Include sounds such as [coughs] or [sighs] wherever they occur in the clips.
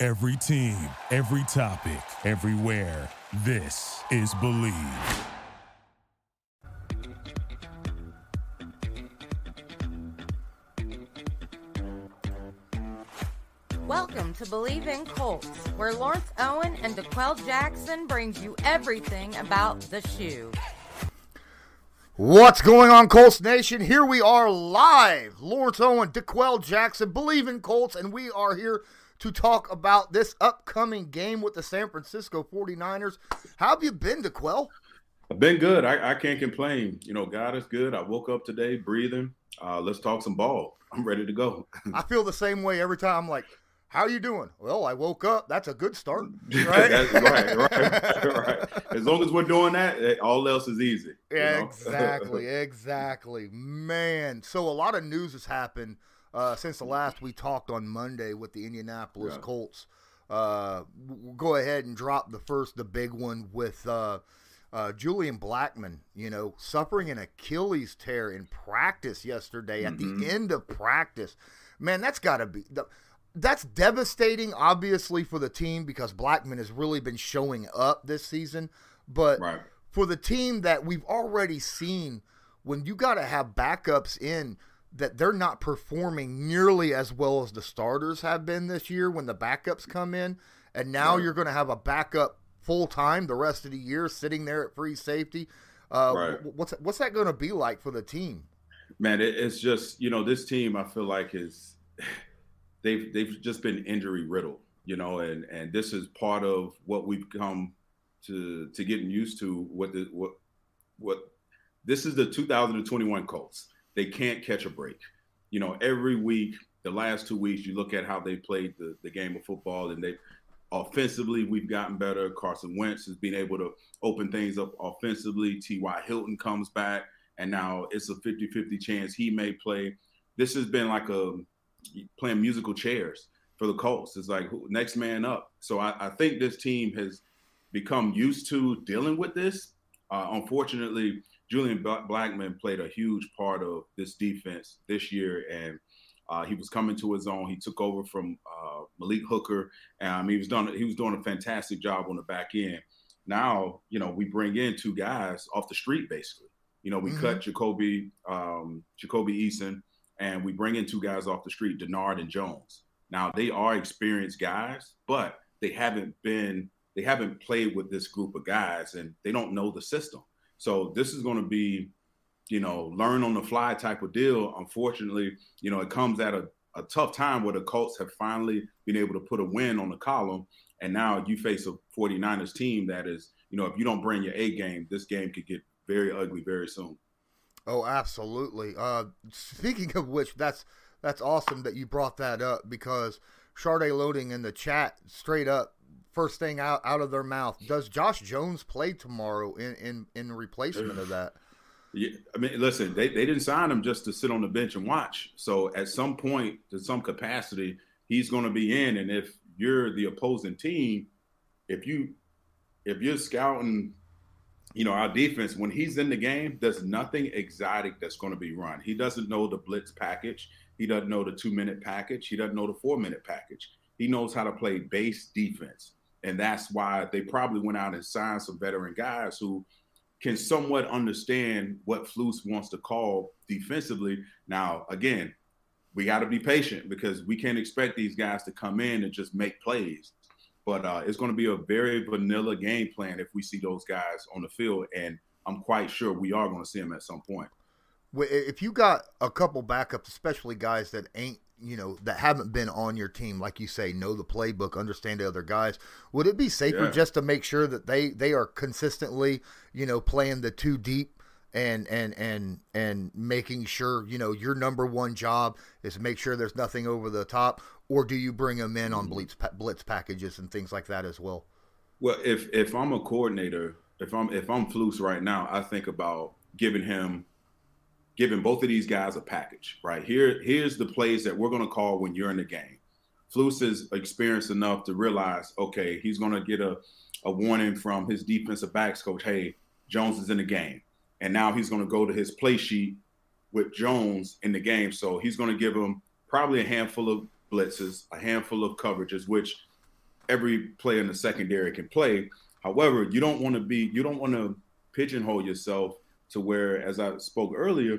Every team, every topic, everywhere. This is Believe. Welcome to Believe in Colts, where Lawrence Owen and D'Qwell Jackson brings you everything about the shoe. What's going on, Colts Nation? Here we are live. Lawrence Owen, D'Qwell Jackson, Believe in Colts, and we are here to talk about this upcoming game with the San Francisco 49ers. How have you been, D'Qwell? I've been good. I, I can't complain. You know, God is good. I woke up today breathing. Uh, let's talk some ball. I'm ready to go. [laughs] I feel the same way every time. I'm like, how are you doing? Well, I woke up. That's a good start. [laughs] Right? right, right, [laughs] right. As long as we're doing that, eh, all else is easy. Exactly, exactly. Man, so a lot of news has happened uh, since the last we talked on Monday with the Indianapolis yeah. Colts. Uh, we'll go ahead and drop the first, the big one with uh, uh, Julian Blackmon. you know, suffering an Achilles tear in practice yesterday at mm-hmm. the end of practice. Man, that's got to be. The, that's devastating, obviously, for the team because Blackmon has really been showing up this season. But right. for the team that we've already seen, when you got to have backups in that they're not performing nearly as well as the starters have been this year when the backups come in, and now right. you're going to have a backup full time the rest of the year sitting there at free safety. Uh, right. What's what's that going to be like for the team? Man, it's just you know this team I feel like is [sighs] they've they've just been injury riddled, you know, and and this is part of what we've come to to getting used to. What the what what this is the 2021 Colts. They can't catch a break. You know, every week, the last two weeks, you look at how they played the, the game of football, and they offensively we've gotten better. Carson Wentz has been able to open things up offensively. T.Y. Hilton comes back, and now it's a 50-50 chance he may play. This has been like a playing musical chairs for the Colts. It's like next man up. So I, I think this team has become used to dealing with this. Uh, unfortunately, Julian Blackmon played a huge part of this defense this year, and uh, he was coming to his own. He took over from uh, Malik Hooker, and he was done. He was doing a fantastic job on the back end. Now, you know, we bring in two guys off the street, basically. You know, we mm-hmm. cut Jacoby um, Jacoby Eason and we bring in two guys off the street, Denard and Jones. Now they are experienced guys, but they haven't been they haven't played with this group of guys and they don't know the system. So this is going to be, you know, learn on the fly type of deal. Unfortunately, you know, it comes at a, a tough time where the Colts have finally been able to put a win on the column. And now you face a 49ers team that is, you know, if you don't bring your A game, this game could get very ugly very soon. Oh, absolutely. Uh, speaking of which, that's that's awesome that you brought that up because Sharday loading in the chat straight up first thing out, out of their mouth. Does Josh Jones play tomorrow in in, in replacement of that? [sighs] Yeah, I mean, listen, they, they didn't sign him just to sit on the bench and watch. So at some point, to some capacity, he's going to be in. And if you're the opposing team, if you if you're scouting you know, our defense, when he's in the game, there's nothing exotic that's going to be run. He doesn't know the blitz package. He doesn't know the two minute package. He doesn't know the four minute package. He knows how to play base defense. And that's why they probably went out and signed some veteran guys who can somewhat understand what Flus wants to call defensively. Now, again, we got to be patient because we can't expect these guys to come in and just make plays. But uh, it's going to be a very vanilla game plan if we see those guys on the field, and I'm quite sure we are going to see them at some point. If you got a couple backups, especially guys that ain't you know that haven't been on your team, like you say, know the playbook, understand the other guys, would it be safer yeah. just to make sure that they they are consistently you know playing the two deep and and and and making sure you know your number one job is to make sure there's nothing over the top, or do you bring them in on mm-hmm. blitz blitz packages and things like that as well? Well, if if I'm a coordinator, if I'm if I'm Flus right now, I think about giving him giving both of these guys a package. Right here, here's the plays that we're going to call when you're in the game. Flus is experienced enough to realize, okay, he's going to get a a warning from his defensive backs coach. Hey, Jones is in the game, and now he's going to go to his play sheet with Jones in the game. So he's going to give him probably a handful of blitzes, a handful of coverages, which every player in the secondary can play. However, you don't want to be, you don't want to pigeonhole yourself to where, as I spoke earlier,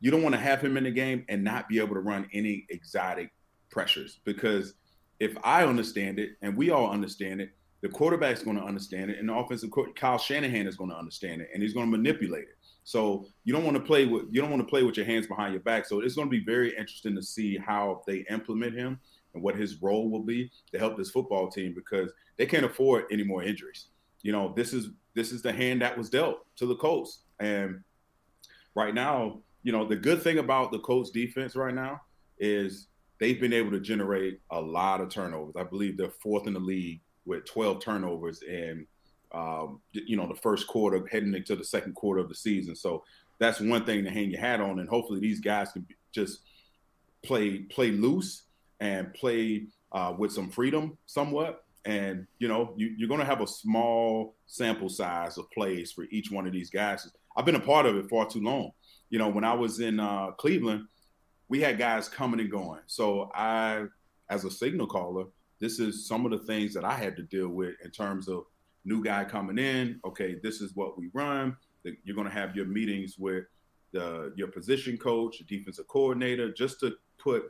you don't want to have him in the game and not be able to run any exotic pressures. Because if I understand it and we all understand it, the quarterback's going to understand it, and the offensive coach Kyle Shanahan is going to understand it, and he's going to manipulate it. So you don't want to play with you don't want to play with your hands behind your back. So it's going to be very interesting to see how they implement him and what his role will be to help this football team because they can't afford any more injuries. You know, this is this is the hand that was dealt to the Colts, and right now, you know, the good thing about the Colts defense right now is they've been able to generate a lot of turnovers. I believe they're fourth in the league with 12 turnovers in um, you know the first quarter heading into the second quarter of the season. So that's one thing to hang your hat on, and hopefully these guys can just play play loose and play uh, with some freedom somewhat. And you know you, you're going to have a small sample size of plays for each one of these guys. I've been a part of it far too long. You know when I was in uh, Cleveland, we had guys coming and going. So I, as a signal caller, this is some of the things that I had to deal with in terms of new guy coming in. Okay, this is what we run. You're going to have your meetings with the your position coach, defensive coordinator, just to put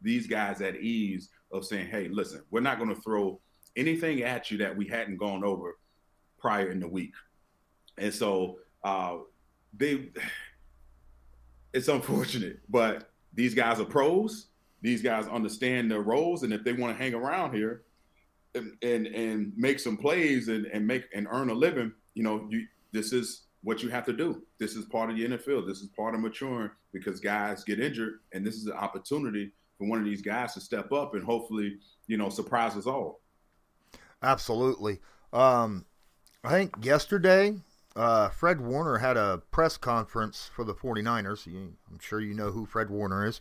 these guys at ease of saying, "Hey, listen, we're not going to throw anything at you that we hadn't gone over prior in the week." And so uh, they, it's unfortunate, but these guys are pros these guys understand their roles, and if they want to hang around here and, and and make some plays and, and make and earn a living, you know, you this is what you have to do. This is part of the NFL. This is part of maturing because guys get injured, and this is an opportunity for one of these guys to step up and hopefully, you know, surprise us all. Absolutely. Um, I think yesterday, uh, Fred Warner had a press conference for the 49ers. I'm sure you know who Fred Warner is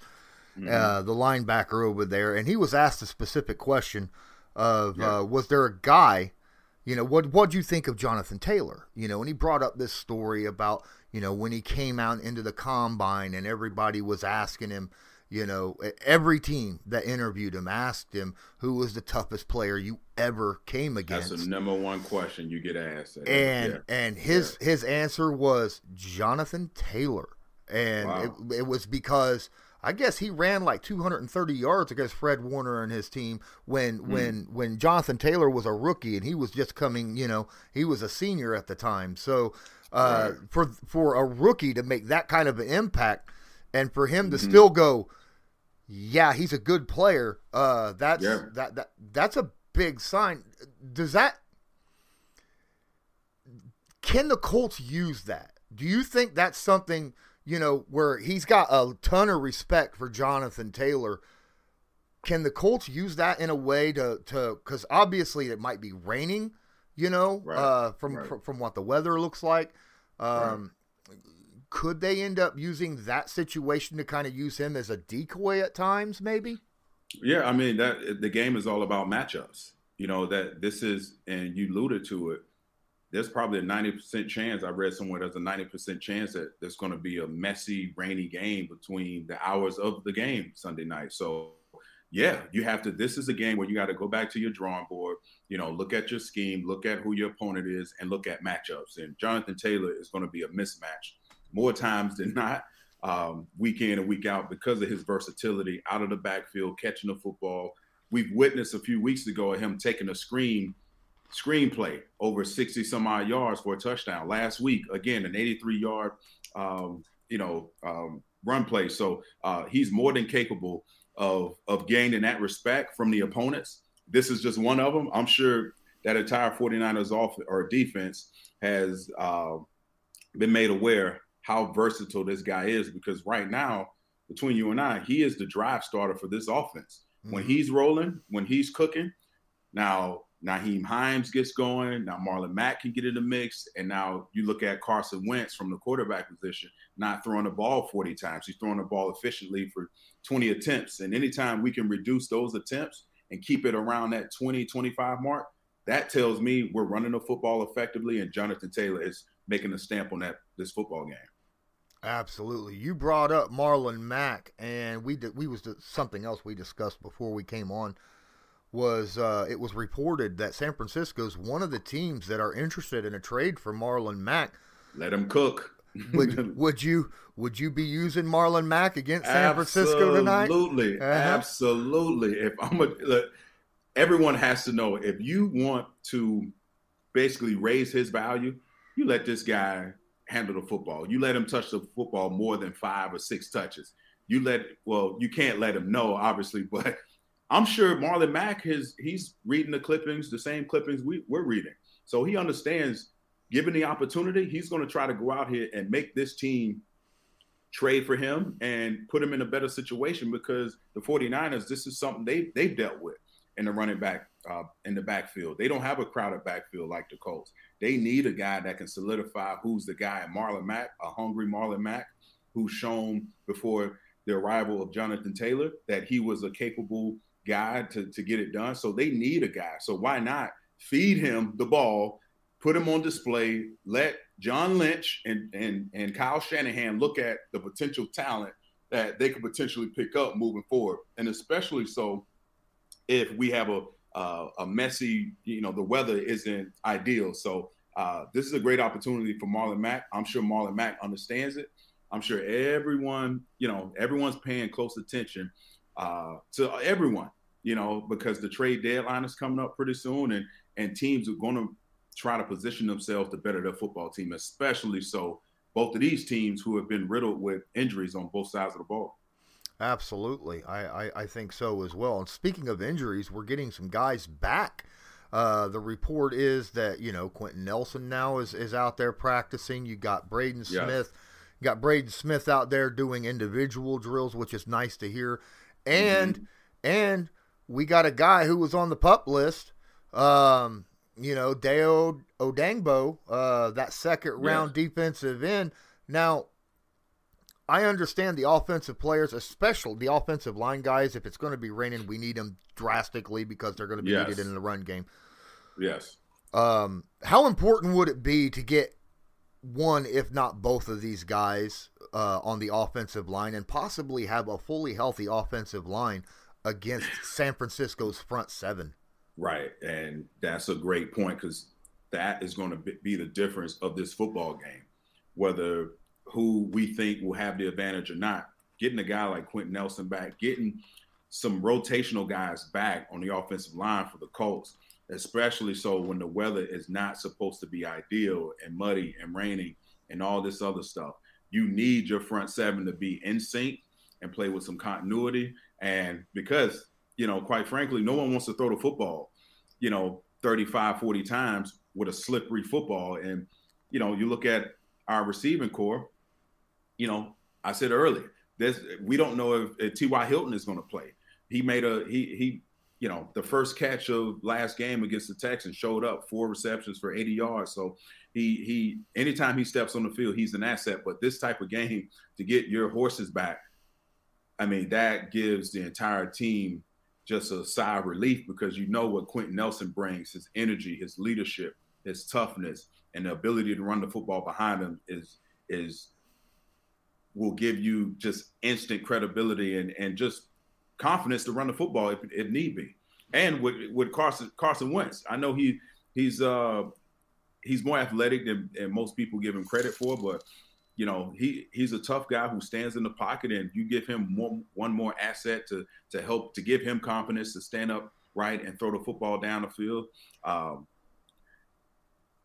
mm-hmm. uh, the linebacker over there, and he was asked a specific question of yeah. uh, was there a guy, you know, what what do you think of Jonathan Taylor? You know, and he brought up this story about you know when he came out into the combine and everybody was asking him. You know, every team that interviewed him asked him who was the toughest player you ever came against. That's the number one question you get asked. And yeah. and his yeah. his answer was Jonathan Taylor, and wow. it, it was because I guess he ran like 230 yards against Fred Warner and his team when mm. when when Jonathan Taylor was a rookie and he was just coming, you know, he was a senior at the time. So uh, right. for for a rookie to make that kind of an impact and for him to mm-hmm. still go, yeah, he's a good player. Uh, that's yeah. that that that's a big sign. Does that can the Colts use that? Do you think that's something? you know, where he's got a ton of respect for Jonathan Taylor. Can the Colts use that in a way to to because obviously it might be raining, you know, right. uh, from, right. from, from what the weather looks like. Um, right. Could they end up using that situation to kind of use him as a decoy at times, maybe? Yeah, I mean that the game is all about matchups. You know that this is, and you alluded to it there's probably a 90% chance I read somewhere there's a 90% chance that there's going to be a messy, rainy game between the hours of the game Sunday night. So, yeah, you have to. This is a game where you got to go back to your drawing board, you know, look at your scheme, look at who your opponent is, and look at matchups. And Jonathan Taylor is going to be a mismatch more times than not, um, week in and week out, because of his versatility out of the backfield, catching the football. We've witnessed a few weeks ago him taking a screen screenplay over 60 some odd yards for a touchdown last week. Again an 83 yard um, you know um, run play. So uh, he's more than capable of of gaining that respect from the opponents. This is just one of them. I'm sure that entire 49ers off or defense has uh, been made aware how versatile this guy is because right now, between you and I, he is the drive starter for this offense. Mm-hmm. When he's rolling, when he's cooking, now Nyheim Hines gets going. Now Marlon Mack can get in the mix. And now you look at Carson Wentz from the quarterback position, not throwing the ball 40 times. He's throwing the ball efficiently for 20 attempts. And anytime we can reduce those attempts and keep it around that 20, 25 mark, that tells me we're running the football effectively and Jonathan Taylor is making a stamp on that this football game. Absolutely. You brought up Marlon Mack, and we did, we was something else we discussed before we came on was uh, it was reported that San Francisco's one of the teams that are interested in a trade for Marlon Mack. Let him cook. would, [laughs] would you would you be using Marlon Mack against San Francisco tonight? Absolutely, uh-huh. absolutely. If I'm a look, everyone has to know if you want to basically raise his value, you let this guy handle the football. You let him touch the football more than five or six touches. You let well, you can't let him know, obviously, [laughs] but I'm sure Marlon Mack is he's reading the clippings, the same clippings we, we're reading. So he understands given the opportunity, he's going to try to go out here and make this team trade for him and put him in a better situation because the 49ers, this is something they they've dealt with in the running back uh, in the backfield. They don't have a crowded backfield like the Colts. They need a guy that can solidify who's the guy. Marlon Mack, a hungry Marlon Mack, who's shown before the arrival of Jonathan Taylor that he was a capable guy to, to get it done. So they need a guy. So why not feed him the ball, put him on display, let John Lynch and and and Kyle Shanahan look at the potential talent that they could potentially pick up moving forward, and especially so if we have a uh, a messy, you know, the weather isn't ideal. So uh, this is a great opportunity for Marlon Mack. I'm sure Marlon Mack understands it. I'm sure everyone, you know, everyone's paying close attention uh, to everyone you know, because the trade deadline is coming up pretty soon, and and teams are going to try to position themselves to better their football team, especially so both of these teams who have been riddled with injuries on both sides of the ball. Absolutely, I, I, I think so as well. And speaking of injuries, we're getting some guys back. Uh, the report is that you know Quenton Nelson now is is out there practicing. You got Braden Smith, you got Braden Smith out there doing individual drills, which is nice to hear. And mm-hmm. and we got a guy who was on the pup list. Um, you know, Dayo Odeyingbo, uh, that second round defensive end. Now, I understand the offensive players, especially the offensive line guys. If it's going to be raining, we need them drastically because they're going to be yes. needed in the run game. Yes. Um, how important would it be to get one, if not both of these guys uh, on the offensive line and possibly have a fully healthy offensive line against San Francisco's front seven. Right. And that's a great point because that is going to be the difference of this football game. Whether who we think will have the advantage or not, getting a guy like Quenton Nelson back, getting some rotational guys back on the offensive line for the Colts, especially so when the weather is not supposed to be ideal and muddy and raining and all this other stuff. You need your front seven to be in sync and play with some continuity and because, you know, quite frankly, no one wants to throw the football, you know, 35, 40 times with a slippery football. And, you know, you look at our receiving core, you know, I said earlier, this we don't know if, if T.Y. Hilton is going to play. He made a he he you know the first catch of last game against the Texans showed up four receptions for 80 yards. So he he anytime he steps on the field, he's an asset. But this type of game to get your horses back I mean, that gives the entire team just a sigh of relief because you know what Quenton Nelson brings his energy, his leadership, his toughness, and the ability to run the football behind him is is will give you just instant credibility and and just confidence to run the football if, if need be. And with with Carson Carson Wentz, I know he he's uh he's more athletic than, most people give him credit for, but you know, he he's a tough guy who stands in the pocket, and you give him more, one more asset to to help to give him confidence to stand up right and throw the football down the field. Um,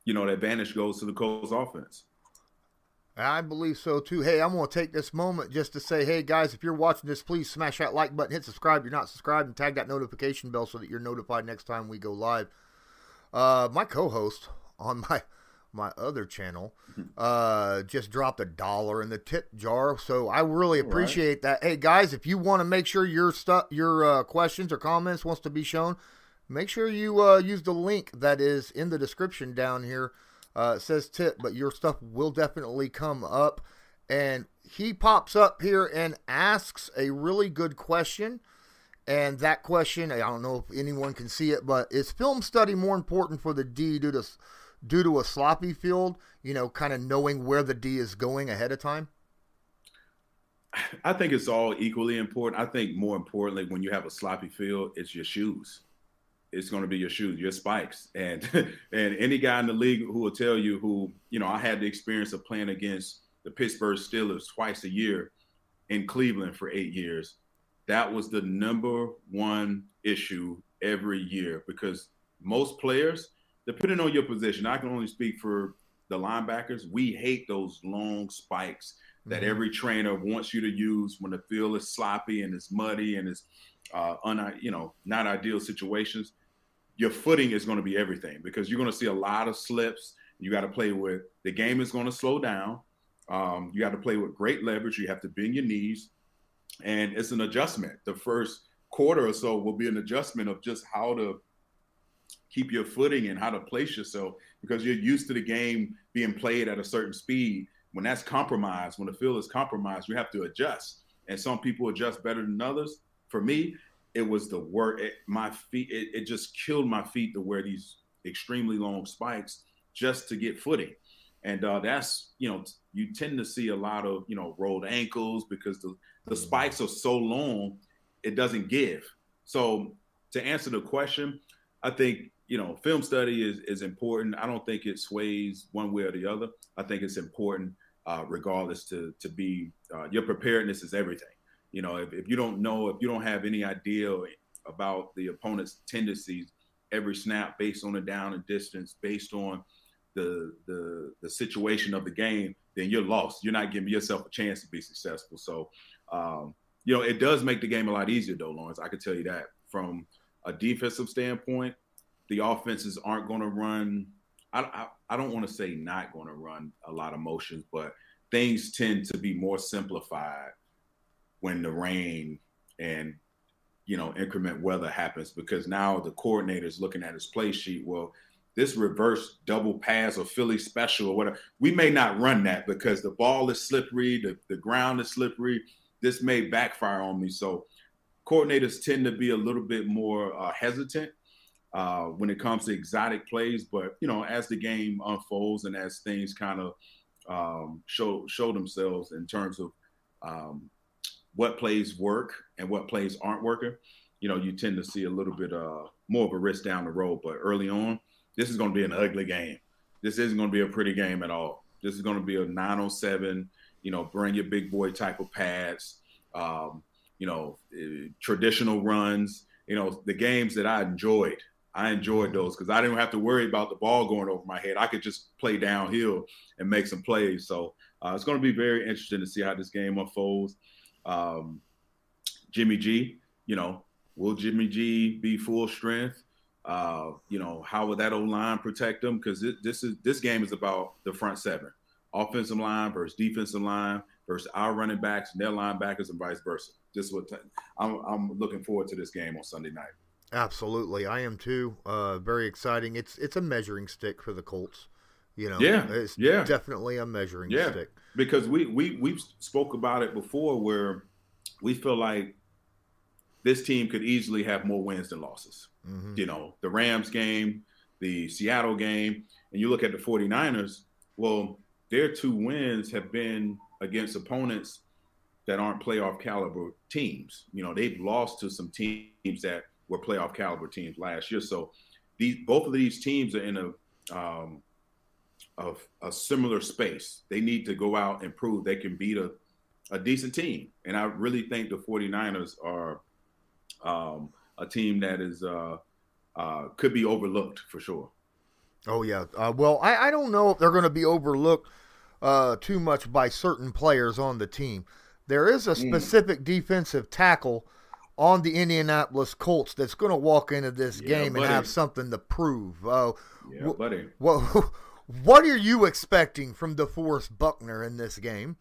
you know, the advantage goes to the Colts offense. I believe so too. Hey, I'm going to take this moment just to say, hey guys, if you're watching this, please smash that like button, hit subscribe. If you're not subscribed, and tag that notification bell so that you're notified next time we go live. Uh, my co-host on my [laughs] my other channel, [laughs] uh, just dropped a dollar in the tip jar. So I really appreciate right. that. Hey guys, if you want to make sure your stuff, your uh, questions or comments wants to be shown, make sure you uh, use the link that is in the description down here. Uh, says tip, but your stuff will definitely come up. And he pops up here and asks a really good question. And that question, I don't know if anyone can see it, but is film study more important for the D due to due to a sloppy field, you know, kind of knowing where the D is going ahead of time? I think it's all equally important. I think more importantly, when you have a sloppy field, it's your shoes. It's going to be your shoes, your spikes, and [laughs] and any guy in the league who will tell you who you know I had the experience of playing against the Pittsburgh Steelers twice a year in Cleveland for eight years. That was the number one issue every year because most players depending on your position, I can only speak for the linebackers. We hate those long spikes that mm-hmm. every trainer wants you to use when the field is sloppy and it's muddy and it's uh, un, you know not ideal situations. Your footing is going to be everything because you're going to see a lot of slips. You got to play with the game is going to slow down. Um, you got to play with great leverage. You have to bend your knees, and it's an adjustment. The first quarter or so will be an adjustment of just how to keep your footing and how to place yourself because you're used to the game being played at a certain speed. When that's compromised, when the field is compromised, you have to adjust. And some people adjust better than others. For me, it was the work. It, my feet, it, it just killed my feet to wear these extremely long spikes just to get footing. And uh, that's, you know, you tend to see a lot of, you know, rolled ankles because the, the mm-hmm. spikes are so long, it doesn't give. So to answer the question, I think you know, film study is is important. I don't think it sways one way or the other. I think it's important, uh, regardless, to to be uh, your preparedness is everything. You know, if, if you don't know, if you don't have any idea about the opponent's tendencies every snap based on the down and distance, based on the the the situation of the game, then you're lost. You're not giving yourself a chance to be successful. So, um, you know, it does make the game a lot easier, though, Lawrence. I can tell you that from a defensive standpoint the offenses aren't going to run. I, I, I don't want to say not going to run a lot of motions, but things tend to be more simplified when the rain and you know increment weather happens because now the coordinator is looking at his play sheet. Well, this reverse double pass or Philly special or whatever, we may not run that because the ball is slippery, the, the ground is slippery. This may backfire on me. So coordinators tend to be a little bit more uh, hesitant uh, when it comes to exotic plays. But you know, as the game unfolds and as things kind of um, show show themselves in terms of um, what plays work and what plays aren't working, you know, you tend to see a little bit uh, more of a risk down the road. But early on, this is going to be an ugly game. This isn't going to be a pretty game at all. This is going to be a 907. You know, bring your big boy type of pads. Um, you know, uh, traditional runs. You know, the games that I enjoyed I enjoyed those because I didn't have to worry about the ball going over my head. I could just play downhill and make some plays. So uh, it's going to be very interesting to see how this game unfolds. Um, Jimmy G, you know, will Jimmy G be full strength? Uh, you know, how will that O line protect them? Because this is this game is about the front seven, offensive line versus defensive line versus our running backs and their linebackers and vice versa. This is what i I'm, I'm looking forward to this game on Sunday night. Absolutely, I am too. Uh, very exciting. It's it's a measuring stick for the Colts. You know, yeah, it's yeah. definitely a measuring yeah. stick. Because we we we've spoke about it before, where we feel like this team could easily have more wins than losses. Mm-hmm. You know, the Rams game, the Seattle game, and you look at the 49ers, well, their two wins have been against opponents that aren't playoff caliber teams. You know, they've lost to some teams that were playoff caliber teams last year. So these both of these teams are in a um, of a similar space. They need to go out and prove they can beat a, a decent team. And I really think the 49ers are um, a team that is uh, uh, could be overlooked for sure. Oh yeah. Uh, well, I, I don't know if they're going to be overlooked uh, too much by certain players on the team. There is a mm. specific mm. defensive tackle on the Indianapolis Colts that's going to walk into this yeah, game buddy. and have something to prove. Uh, yeah, buddy. What, [laughs] What are you expecting from DeForest Buckner in this game?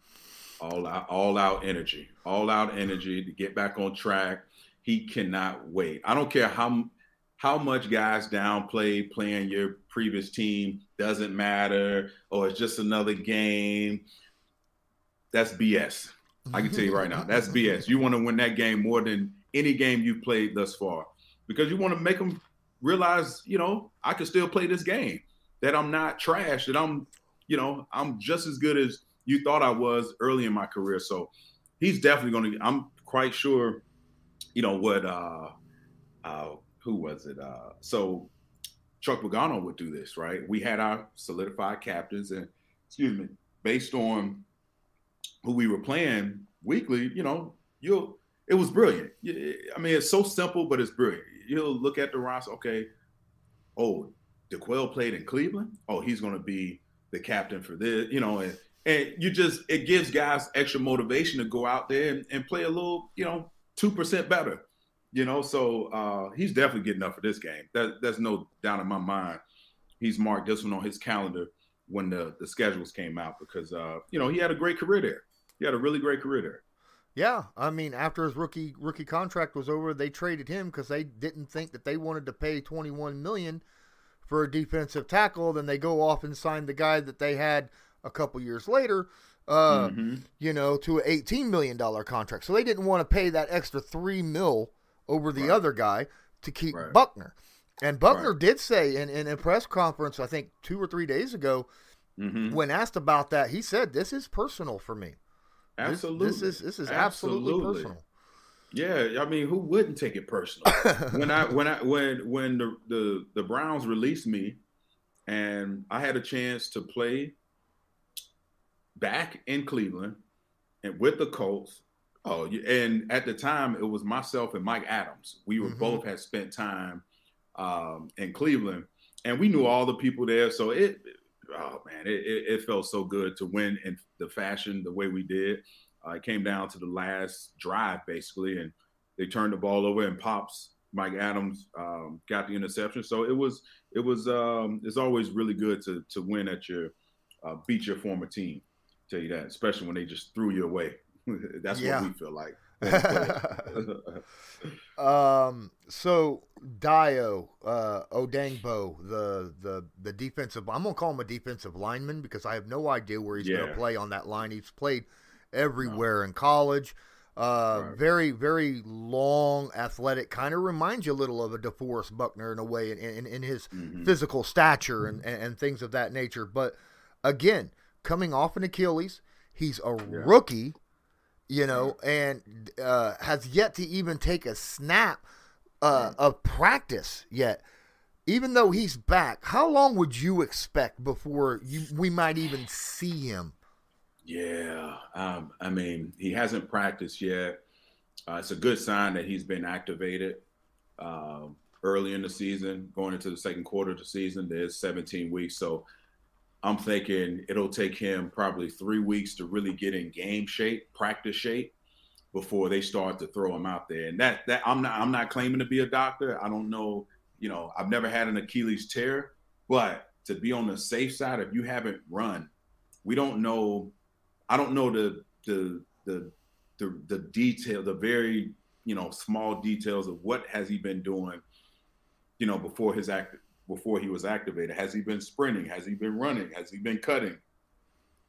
All out, all out energy, all out energy to get back on track. He cannot wait. I don't care how how much guys downplay playing your previous team doesn't matter or it's just another game. That's BS. I can tell you right now, that's BS. You want to win that game more than any game you've played thus far because you want to make them realize, you know, I can still play this game, that I'm not trash, that I'm, you know, I'm just as good as you thought I was early in my career. So he's definitely going to, I'm quite sure, you know, what, uh, uh, who was it? Uh, so Chuck Pagano would do this, right? We had our solidified captains, and excuse me, based on who we were playing weekly, you know, you'll it was brilliant. I mean, it's so simple, but it's brilliant. You'll look at the roster. Okay, oh, D'Qwell played in Cleveland. Oh, he's going to be the captain for this. You know, and and you just it gives guys extra motivation to go out there and, and play a little, you know, two percent better. You know, so uh, he's definitely getting up for this game. That, there's no doubt in my mind. He's marked this one on his calendar when the the schedules came out because uh, you know he had a great career there. He had a really great career there. Yeah, I mean, after his rookie rookie contract was over, they traded him because they didn't think that they wanted to pay twenty one million for a defensive tackle. Then they go off and sign the guy that they had a couple years later, uh, mm-hmm. you know, to an eighteen million dollar contract. So they didn't want to pay that extra three mil over the right. other guy to keep right. Buckner. And Buckner right. did say in, in a press conference, I think two or three days ago, mm-hmm. when asked about that, he said, "This is personal for me." Absolutely, this, this is this is absolutely, absolutely personal. Yeah, I mean, who wouldn't take it personal? [laughs] when I when I when when the, the the Browns released me, and I had a chance to play back in Cleveland and with the Colts. Oh, and at the time it was myself and Mike Adams. We were mm-hmm. both had spent time um, in Cleveland, and we knew all the people there. So it oh man, it, it, it, felt so good to win in the fashion the way we did. Uh, it came down to the last drive basically, and they turned the ball over and pops Mike Adams um, got the interception. So it was it was um, it's always really good to to win at your uh, beat your former team. Tell you that, especially when they just threw you away. [laughs] That's yeah. what we feel like. [laughs] [laughs] um. So Dio uh, Odeyingbo, the the the defensive. I'm gonna call him a defensive lineman because I have no idea where he's yeah. gonna play on that line. He's played everywhere no. in college. Uh, right. Very, very long, athletic. Kind of reminds you a little of a DeForest Buckner in a way, in, in, in his mm-hmm. physical stature and, and, and things of that nature. But again, coming off an Achilles, he's a yeah. rookie you know, and uh, has yet to even take a snap uh, of practice yet. Even though he's back, how long would you expect before you we might even see him? Yeah, um, I mean, he hasn't practiced yet. Uh, it's a good sign that he's been activated uh, early in the season, going into the second quarter of the season. There's 17 weeks, so I'm thinking it'll take him probably three weeks to really get in game shape, practice shape, before they start to throw him out there. And that that I'm not I'm not claiming to be a doctor. I don't know, you know, I've never had an Achilles tear, but to be on the safe side, if you haven't run, we don't know. I don't know the the the the, the detail, the very you know small details of what has he been doing, you know, before his act before he was activated? Has he been sprinting? Has he been running? Has he been cutting?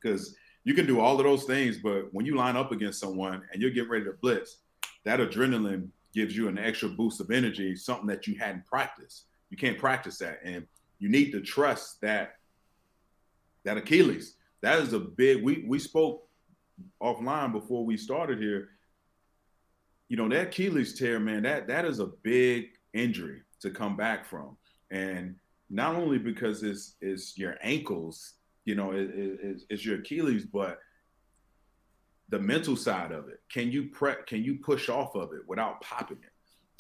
Because you can do all of those things, but when you line up against someone and you're getting ready to blitz, that adrenaline gives you an extra boost of energy, something that you hadn't practiced. You can't practice that. And you need to trust that that Achilles. That is a big we we spoke offline before we started here. You know, that Achilles tear, man, that that is a big injury to come back from and not only because it's it's your ankles, you know, it, it, it's your Achilles, but the mental side of it. Can you prep? Can you push off of it without popping it?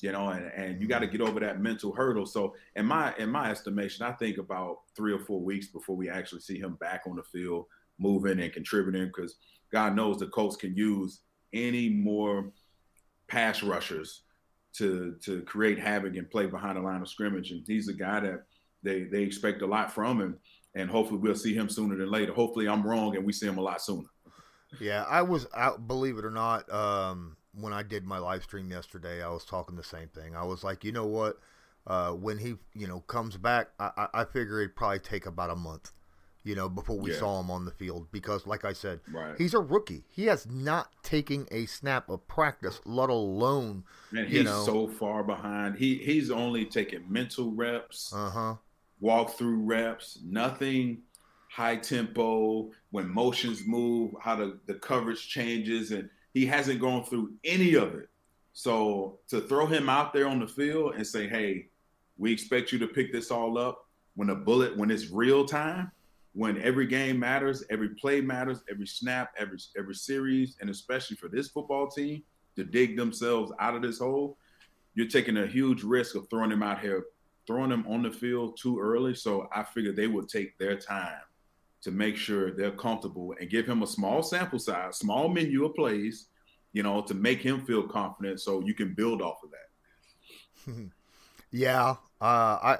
You know, and, and you got to get over that mental hurdle. So, in my in my estimation, I think about three or four weeks before we actually see him back on the field, moving and contributing. Because God knows the Colts can use any more pass rushers to to create havoc and play behind the line of scrimmage. And he's a guy that they they expect a lot from him. and hopefully we'll see him sooner than later. Hopefully I'm wrong and we see him a lot sooner. Yeah, I was out. Believe it or not, um, when I did my live stream yesterday, I was talking the same thing. I was like, you know what? Uh, when he, you know, comes back, I, I figure it'd probably take about a month, you know, before we yeah. saw him on the field because, like I said, right. he's a rookie. He has not taken a snap of practice, let alone. And he's know, so far behind. He he's only taking mental reps, uh huh, walk through reps, nothing high tempo when motions move, how the, the coverage changes, and he hasn't gone through any of it. So to throw him out there on the field and say, "Hey, we expect you to pick this all up when a bullet, when it's real time, when every game matters, every play matters, every snap, every every series, and especially for this football team to dig themselves out of this hole, you're taking a huge risk of throwing them out here, throwing them on the field too early. So I figured they would take their time to make sure they're comfortable and give him a small sample size, small menu of plays, you know, to make him feel confident so you can build off of that. [laughs] yeah. Uh, I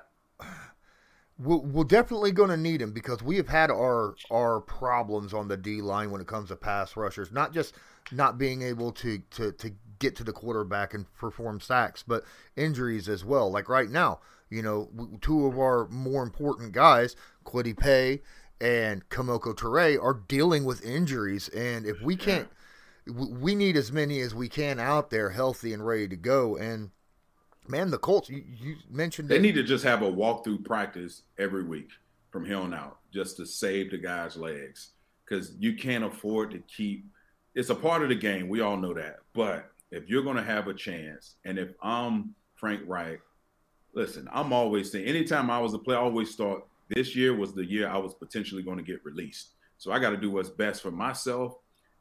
we're, we're definitely going to need him because we have had our our problems on the D line when it comes to pass rushers, not just not being able to to to get to the quarterback and perform sacks, but injuries as well. Like right now, you know, two of our more important guys, Kwity Paye and Kemoko Turay are dealing with injuries, and if we can't, we need as many as we can out there, healthy and ready to go. And man, the Colts, you, you mentioned they it. need to just have a walkthrough practice every week from here on out, just to save the guys' legs, because you can't afford to keep. It's a part of the game. We all know that, but if you're going to have a chance, and if I'm Frank Reich, listen, I'm always saying, anytime I was a player, I always thought this year was the year I was potentially going to get released. So I got to do what's best for myself.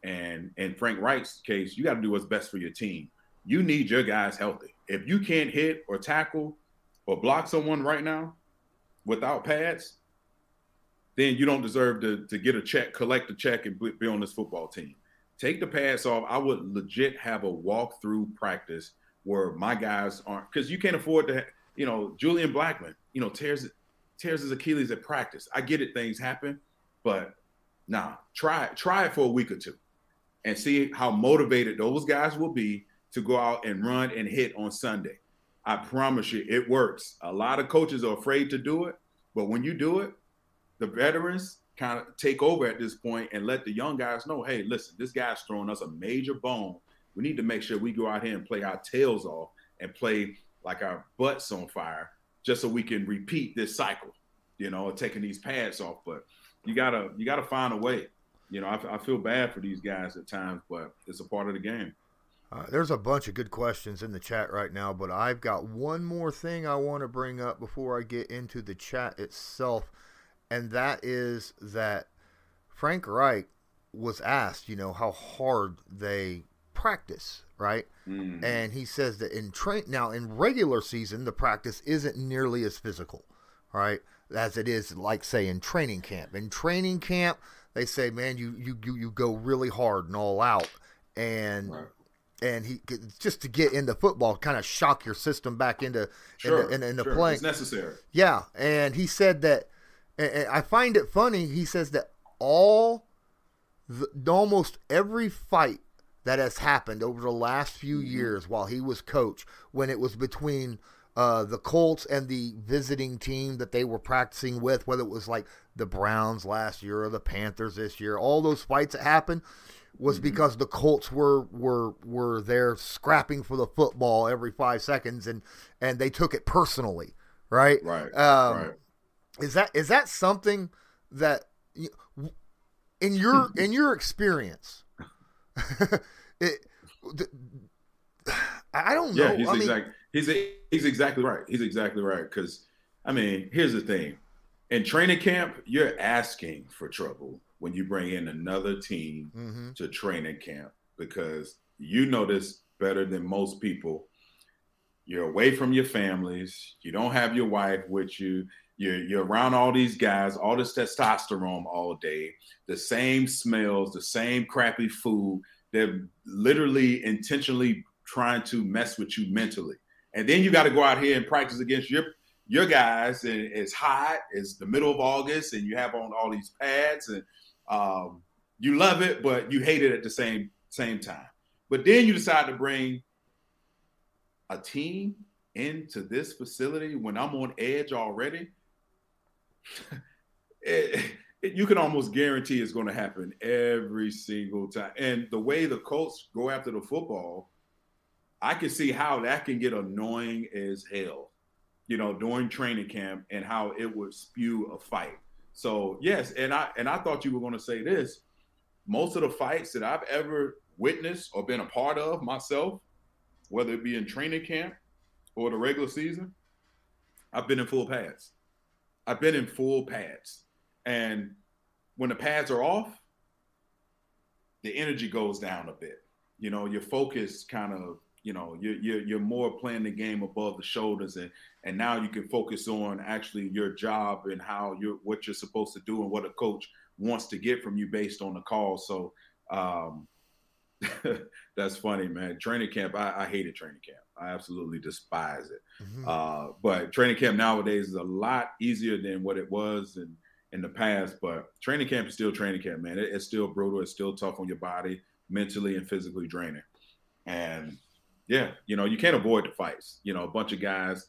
And in Frank Reich's case, you got to do what's best for your team. You need your guys healthy. If you can't hit or tackle or block someone right now without pads, then you don't deserve to, to get a check, collect a check, and be on this football team. Take the pads off. I would legit have a walk-through practice where my guys aren't because you can't afford to. You know, Julian Blackmon, you know, tears tears his Achilles at practice. I get it, things happen, but nah, try. Try it for a week or two and see how motivated those guys will be to go out and run and hit on Sunday. I promise you, it works. A lot of coaches are afraid to do it, but when you do it, the veterans kind of take over at this point and let the young guys know, hey, listen, this guy's throwing us a major bone. We need to make sure we go out here and play our tails off and play like our butts on fire just so we can repeat this cycle, you know, taking these pads off. But you gotta you gotta find a way. You know, I, I feel bad for these guys at times, but it's a part of the game. Uh, there's a bunch of good questions in the chat right now, but I've got one more thing I want to bring up before I get into the chat itself, and that is that Frank Reich was asked, you know, how hard they practice, right? Mm. And he says that in train now in regular season the practice isn't nearly as physical, right? As it is like say in training camp. In training camp, they say, man, you you you, you go really hard and all out, and right. and he just to get into football, kind of shock your system back into sure, into, into, sure. playing. It's necessary. Yeah, and he said that. I find it funny. He says that all, the, almost every fight that has happened over the last few mm-hmm. years while he was coach, when it was between uh, the Colts and the visiting team that they were practicing with, whether it was like the Browns last year or the Panthers this year, all those fights that happened was mm-hmm. because the Colts were were were there scrapping for the football every five seconds and and they took it personally, right? Right. Um, right. Is that is that something that in your [clears throat] in your experience? [laughs] it, the, [sighs] I don't know. Yeah, he's I exactly mean, he's he's exactly right. He's exactly right. Because I mean, here's the thing: in training camp, you're asking for trouble when you bring in another team mm-hmm. to training camp because you know this better than most people. You're away from your families. You don't have your wife with you. You're, you're around all these guys, all this testosterone all day, the same smells, the same crappy food. They're literally intentionally trying to mess with you mentally. And then you got to go out here and practice against your your guys, and it's hot. It's the middle of August, and you have on all these pads, and um, you love it, but you hate it at the same same time. But then you decide to bring a team into this facility when I'm on edge already. [laughs] it, it, you can almost guarantee it's going to happen every single time. And the way the Colts go after the football, I can see how that can get annoying as hell, you know, during training camp and how it would spew a fight. So yes, and I and I thought you were going to say this. Most of the fights that I've ever witnessed or been a part of myself, whether it be in training camp or the regular season, I've been in full pads. I've been in full pads. And when the pads are off, the energy goes down a bit. You know, your focus kind of, you know, you're, you're, you're more playing the game above the shoulders and, and now you can focus on actually your job and how you're, what you're supposed to do and what a coach wants to get from you based on the call. So, um, [laughs] that's funny, man. Training camp, I, I hated training camp. I absolutely despise it. Mm-hmm. Uh, but training camp nowadays is a lot easier than what it was in, in the past. But training camp is still training camp, man. It, it's still brutal. It's still tough on your body, mentally and physically draining. And yeah, you know, you can't avoid the fights. You know, a bunch of guys,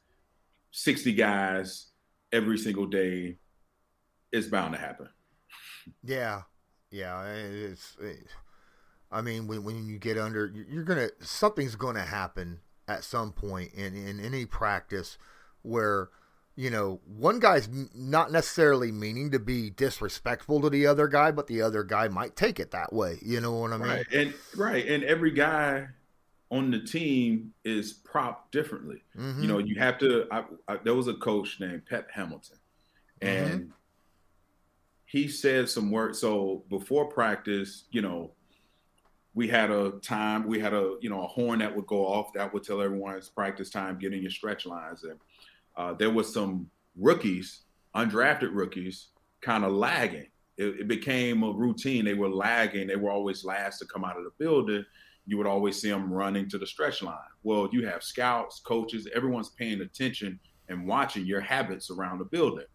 60 guys every single day, it's bound to happen. Yeah. Yeah. It's, it's I mean, when, when you get under, you're gonna something's going to happen at some point in in any practice where you know one guy's not necessarily meaning to be disrespectful to the other guy, but the other guy might take it that way. You know what I mean? Right, and right, and every guy on the team is propped differently. Mm-hmm. You know, you have to. I, I, there was a coach named Pep Hamilton, mm-hmm. and mm-hmm. he said some words. So before practice, you know, we had a time, we had a you know a horn that would go off that would tell everyone it's practice time, getting your stretch lines. And uh, there was some rookies, undrafted rookies, kind of lagging. It, it, became a routine. They were lagging. They were always last to come out of the building. You would always see them running to the stretch line. Well, you have scouts, coaches, everyone's paying attention and watching your habits around the building.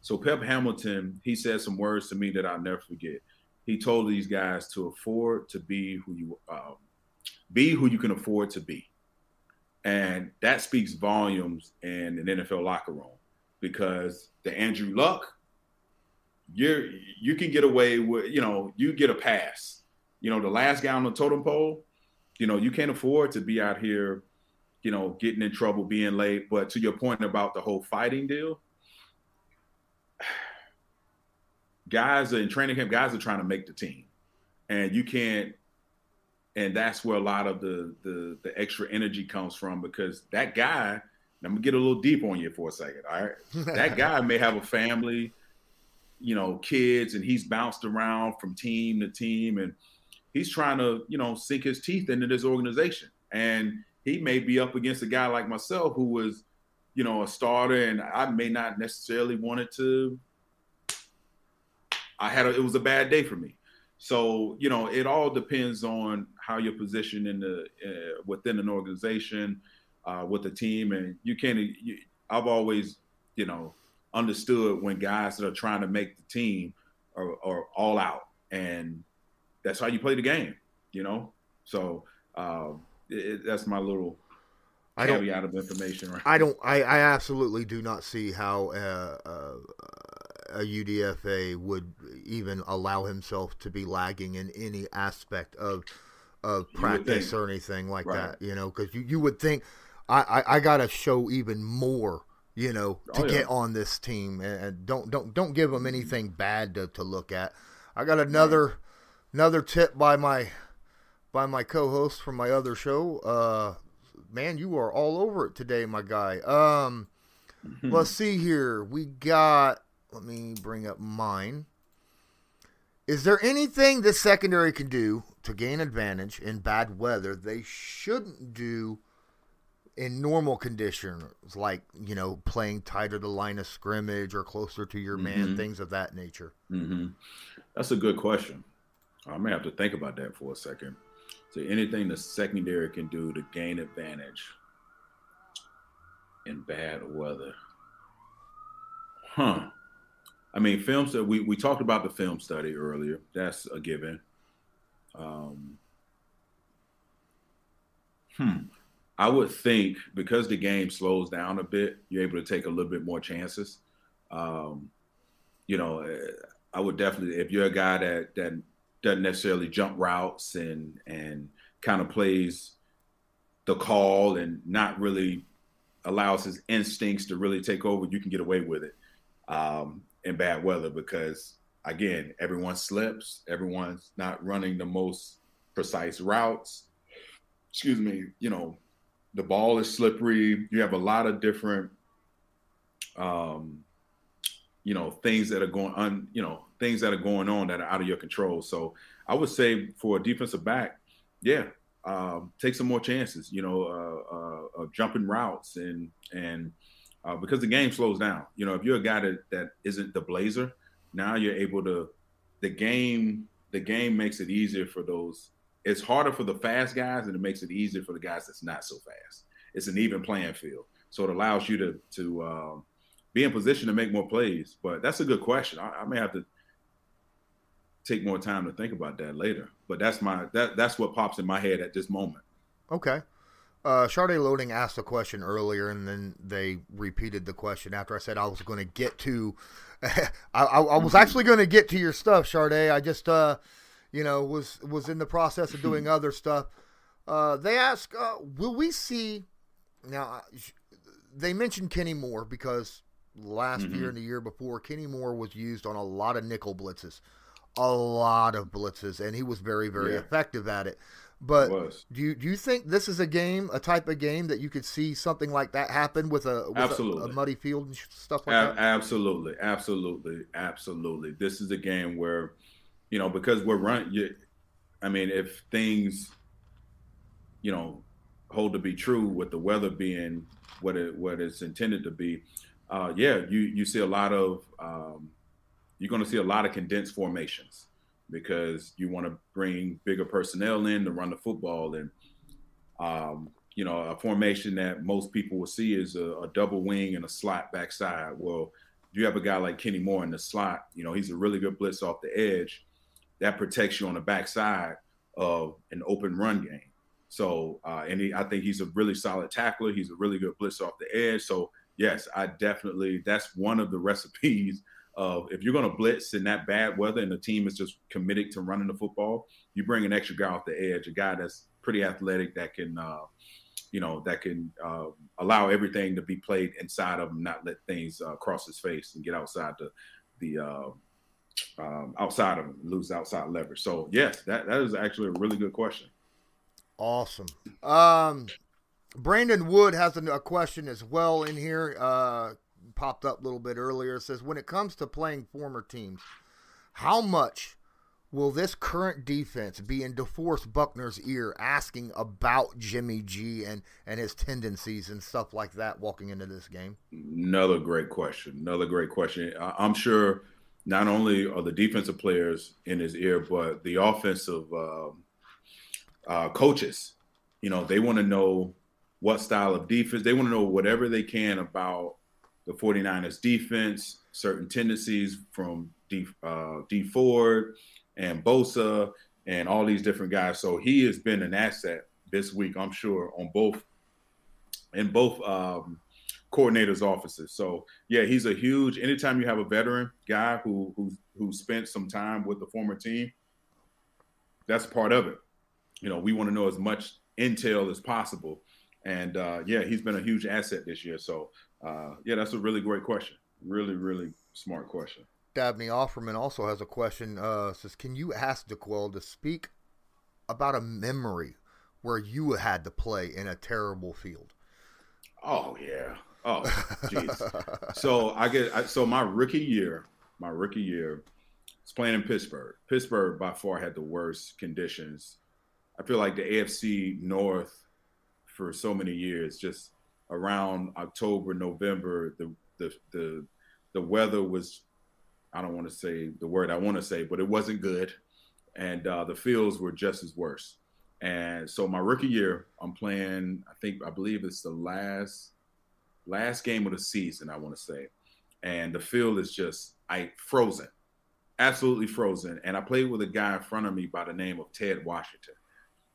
So Pep Hamilton, he said some words to me that I'll never forget he told these guys to afford to be who you um, be who you can afford to be, and that speaks volumes in an NFL locker room because the Andrew Luck, you're you can get away with you know you get a pass. You know the last guy on the totem pole, you know you can't afford to be out here, you know getting in trouble, being late. But to your point about the whole fighting deal, guys are in training camp, guys are trying to make the team. And you can't and that's where a lot of the the the extra energy comes from because that guy, I'm gonna get a little deep on you for a second. All right. [laughs] that guy may have a family, you know, kids, and he's bounced around from team to team and he's trying to, you know, sink his teeth into this organization. And he may be up against a guy like myself who was, you know, a starter, and I may not necessarily wanted to I had a, it was a bad day for me. So you know, it all depends on how you're positioned in the uh, within an organization, uh, with the team, and you can't. You, I've always, you know, understood when guys that are trying to make the team are, are all out, and that's how you play the game. You know, so uh, it, that's my little I caveat of information. Right? I don't. I, I absolutely do not see how uh, uh, a UDFA would even allow himself to be lagging in any aspect of of practice or anything like right. that. You know, because you, you would think I, I, I got to show even more. You know, to oh, yeah. get on this team and don't don't don't give them anything bad to, to look at. I got another right. another tip by my by my co-host from my other show. Uh, man, you are all over it today, my guy. Um, [laughs] let's see here. We got let me bring up mine. Is there anything the secondary can do to gain advantage in bad weather they shouldn't do in normal conditions, like, you know, playing tighter to the line of scrimmage or closer to your man, mm-hmm. things of that nature? Mm-hmm. That's a good question. I may have to think about that for a second. So, anything the secondary can do to gain advantage in bad weather? Huh. I mean, films that we, we talked about the film study earlier. That's a given. Um, hmm. I would think because the game slows down a bit, you're able to take a little bit more chances. Um, you know, eh, I would definitely if you're a guy that that doesn't necessarily jump routes and and kind of plays the call and not really allows his instincts to really take over, you can get away with it um, in bad weather because again, everyone slips, everyone's not running the most precise routes. Excuse me, you know, the ball is slippery. You have a lot of different um, you know things that are going on you know things that are going on that are out of your control so i would say for a defensive back yeah um, take some more chances you know uh, uh, of jumping routes and and uh, because the game slows down you know if you're a guy that that isn't the blazer now you're able to the game the game makes it easier for those it's harder for the fast guys and it makes it easier for the guys that's not so fast it's an even playing field so it allows you to to um, be in position to make more plays. But that's a good question. I, I, may have to take more time to think about that later. But that's my that that's what pops in my head at this moment. Okay. Uh, Loading asked a question earlier, and then they repeated the question after I said I was going to get to. [laughs] I, I, I, was actually going to get to your stuff, Sharday. I just, uh, you know, was was in the process of doing [laughs] other stuff. Uh, they ask, uh, will we see? Now, they mentioned Kenny Moore because last mm-hmm. year and the year before, Kenny Moore was used on a lot of nickel blitzes, a lot of blitzes, and he was very, very yeah. effective at it. But do you do you think this is a game, a type of game that you could see something like that happen with a with absolutely. A, a, muddy field and stuff like a- that? Absolutely, absolutely, absolutely. This is a game where, you know, because we're run. You, I mean, if things, you know, hold to be true with the weather being what it what it's intended to be, uh, yeah, you you see a lot of um, you're going to see a lot of condensed formations because you want to bring bigger personnel in to run the football and um, you know a formation that most people will see is a, a, double wing and a slot backside. Well, you have a guy like Kenny Moore in the slot, you know he's a really good blitz off the edge that protects you on the backside of an open run game. So, uh, and he, I think he's a really solid tackler. He's a really good blitz off the edge. So yes, I definitely that's one of the [laughs] recipes of if you're going to blitz in that bad weather and the team is just committed to running the football, you bring an extra guy off the edge, a guy that's pretty athletic that can, uh, you know, that can uh, allow everything to be played inside of him, not let things uh, cross his face and get outside the the uh, um, outside of him, lose outside leverage. So yes, that that is actually a really good question. Awesome. Um, Brandon Wood has a, a, question as well in here. Popped up a little bit earlier. It says, when it comes to playing former teams, how much will this current defense be in DeForest Buckner's ear asking about Jimmy G and, and his tendencies and stuff like that walking into this game? Another great question. Another great question. I'm sure not only are the defensive players in his ear, but the offensive uh, uh, coaches. You know, they want to know what style of defense. They want to know whatever they can about the 49ers defense, certain tendencies from D, uh, Dee Ford and Bosa and all these different guys. So he has been an asset this week, I'm sure, on both in both um, coordinators' offices. So yeah, he's a huge. Anytime you have a veteran guy who who who spent some time with the former team, that's part of it. You know, we want to know as much intel as possible and uh, yeah, he's been a huge asset this year. So uh, yeah, that's a really great question. Really, really smart question. Dabney Offerman also has a question. Uh, says, can you ask D'Qwell to speak about a memory where you had to play in a terrible field? Oh yeah. Oh jeez. so I get I, so my rookie year, my rookie year, was playing in Pittsburgh. Pittsburgh by far had the worst conditions. I feel like the AFC North for so many years. Just around October, November, the the the the weather was I don't want to say the word I want to say, but it wasn't good, and uh, the fields were just as worse. And so my rookie year, I'm playing. I think I believe it's the last last game of the season. I want to say, and the field is just I frozen, absolutely frozen. And I played with a guy in front of me by the name of Ted Washington.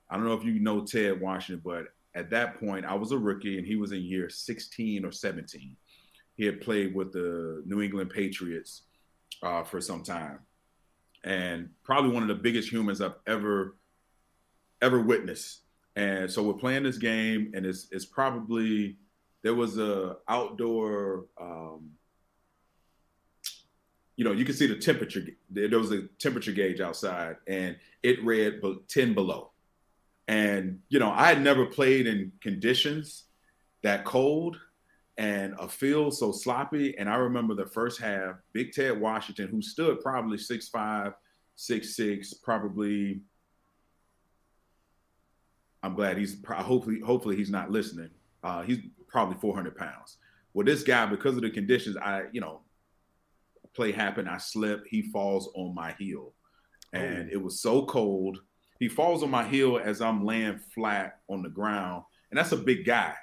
I don't know if you know Ted Washington, but at that point I was a rookie and he was in year 16 or 17. He had played with the New England Patriots uh, for some time, and probably one of the biggest humans I've ever ever witnessed. And so we're playing this game, and it's it's probably there was a outdoor um, you know, you can see the temperature. There was a temperature gauge outside, and it read 10 below. And you know, I had never played in conditions that cold and a field so sloppy. And I remember the first half, Big Ted Washington, who stood probably six five, six six, probably. I'm glad he's hopefully hopefully he's not listening. Uh, he's probably 400 pounds. Well, this guy, because of the conditions, I you know play happened. I slip. He falls on my heel. And oh. it was so cold. He falls on my heel as I'm laying flat on the ground. And that's a big guy.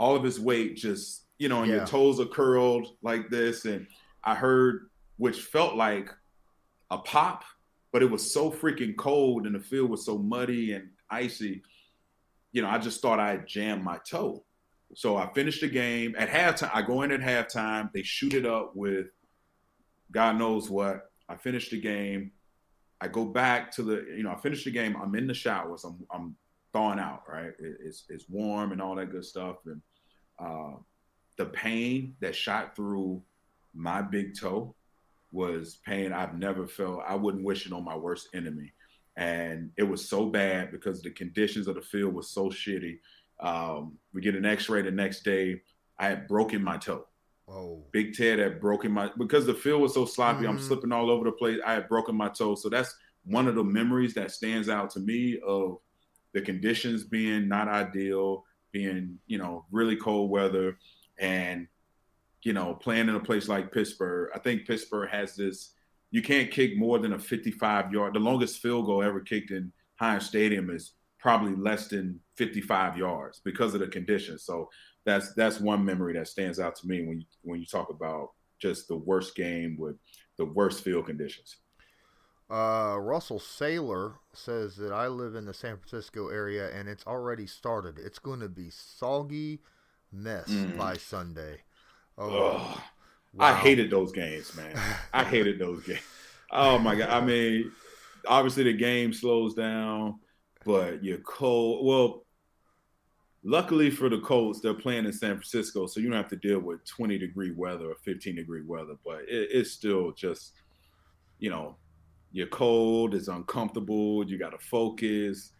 All of his weight just, you know, and yeah. your toes are curled like this. And I heard, which felt like a pop, but it was so freaking cold and the field was so muddy and icy. You know, I just thought I jammed my toe. So I finished the game at halftime. I go in at halftime. They shoot it up with God knows what. I finished the game. I go back to the, you know, I finished the game. I'm in the showers. I'm, I'm thawing out, right? It, it's, it's warm and all that good stuff. And uh, the pain that shot through my big toe was pain I've never felt. I wouldn't wish it on my worst enemy. And it was so bad because the conditions of the field was so shitty. Um, we get an x ray the next day. I had broken my toe. Oh. Big Ted had broken my because the field was so sloppy. Mm-hmm. I'm slipping all over the place. I had broken my toe, so that's one of the memories that stands out to me of the conditions being not ideal, being you know really cold weather, and you know playing in a place like Pittsburgh. I think Pittsburgh has this. You can't kick more than a 55 yard. The longest field goal ever kicked in Heinz Stadium is probably less than 55 yards because of the conditions. So that's that's one memory that stands out to me when you when you talk about just the worst game with the worst field conditions. Uh, Russell Saylor says that I live in the San Francisco area and it's already started. It's going to be soggy mess mm. by Sunday. Oh, wow. I hated those games, man. I [laughs] hated those games. Oh my god! I mean, obviously the game slows down, but you're cold. Well, Luckily for the Colts, they're playing in San Francisco, so you don't have to deal with 20 degree weather or 15 degree weather. But it, it's still just, you know, you're cold, it's uncomfortable, you got to focus,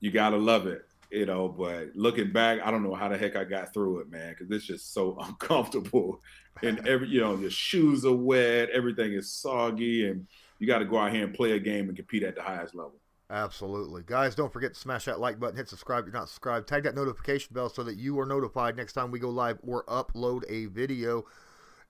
you got to love it, you know. But looking back, I don't know how the heck I got through it, man, because it's just so [laughs] uncomfortable. And every, you know, your shoes are wet, everything is soggy, and you got to go out here and play a game and compete at the highest level. Absolutely. Guys, don't forget to smash that like button, hit subscribe if you're not subscribed, tag that notification bell so that you are notified next time we go live or upload a video.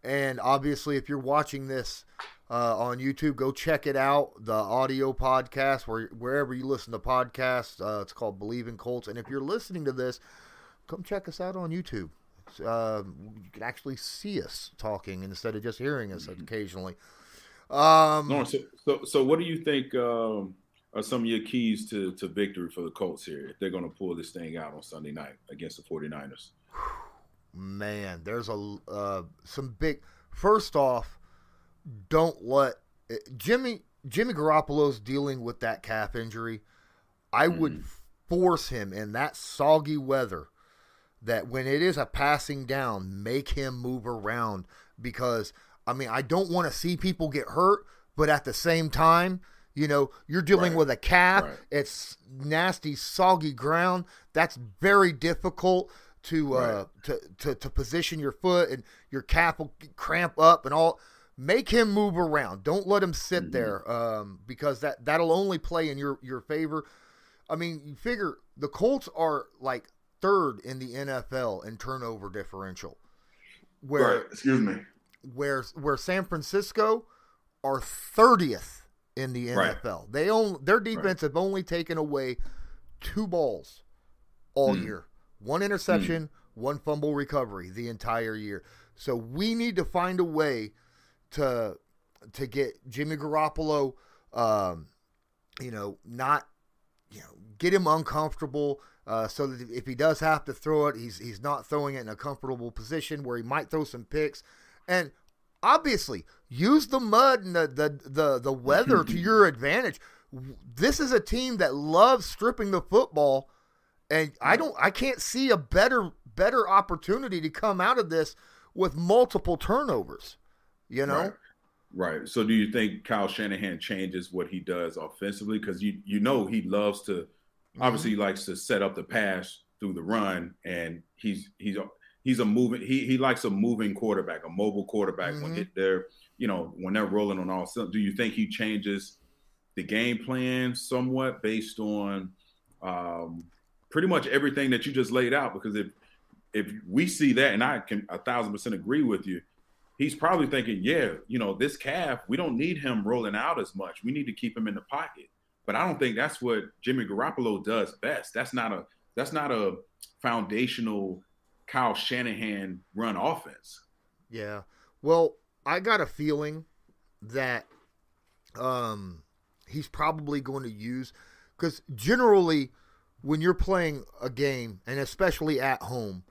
And obviously, if you're watching this uh, on YouTube, go check it out. The audio podcast, where wherever you listen to podcasts, uh, it's called Believe in Colts. And if you're listening to this, come check us out on YouTube. Uh, you can actually see us talking instead of just hearing us mm-hmm. occasionally. Um, no, so, so, so, what do you think? Um are some of your keys to, to victory for the Colts here if they're going to pull this thing out on Sunday night against the 49ers? Man, there's a uh, some big. First off, don't let Jimmy Jimmy Garoppolo's dealing with that calf injury. I mm. would force him in that soggy weather that when it is a passing down, make him move around because I mean I don't want to see people get hurt, but at the same time you know, you're dealing right. with a calf. Right. It's nasty, soggy ground. That's very difficult to uh, to, to to position your foot, and your calf will cramp up and all. Make him move around. Don't let him sit mm-hmm. there um, because that that'll only play in your your favor. I mean, you figure the Colts are like third in the NFL in turnover differential. Where excuse me. Where where San Francisco are thirtieth in the NFL. Right. They own their defense right. have only taken away two balls all mm. year. One interception, mm. one fumble recovery the entire year. So we need to find a way to to get Jimmy Garoppolo, um, you know, not you know, get him uncomfortable. Uh, so that if he does have to throw it, he's he's not throwing it in a comfortable position where he might throw some picks. And obviously, use the mud and the the the, the weather to your advantage. This is a team that loves stripping the football, and I don't I can't see a better better opportunity to come out of this with multiple turnovers. You know. Right. Right. So, do you think Kyle Shanahan changes what he does offensively? Because you you know he loves to mm-hmm. Obviously, he likes to set up the pass through the run, and he's he's he's a moving he he likes a moving quarterback, a mobile quarterback mm-hmm. when they're you know when they're rolling on all. Do you think he changes the game plan somewhat based on um, pretty much everything that you just laid out? Because if if we see that, and I can a thousand percent agree with you, he's probably thinking, yeah, you know, this calf, we don't need him rolling out as much. We need to keep him in the pocket. But I don't think that's what Jimmy Garoppolo does best. That's not a that's not a foundational Kyle Shanahan run offense. Yeah. Well, I got a feeling that um he's probably going to use because generally when you're playing a game and especially at home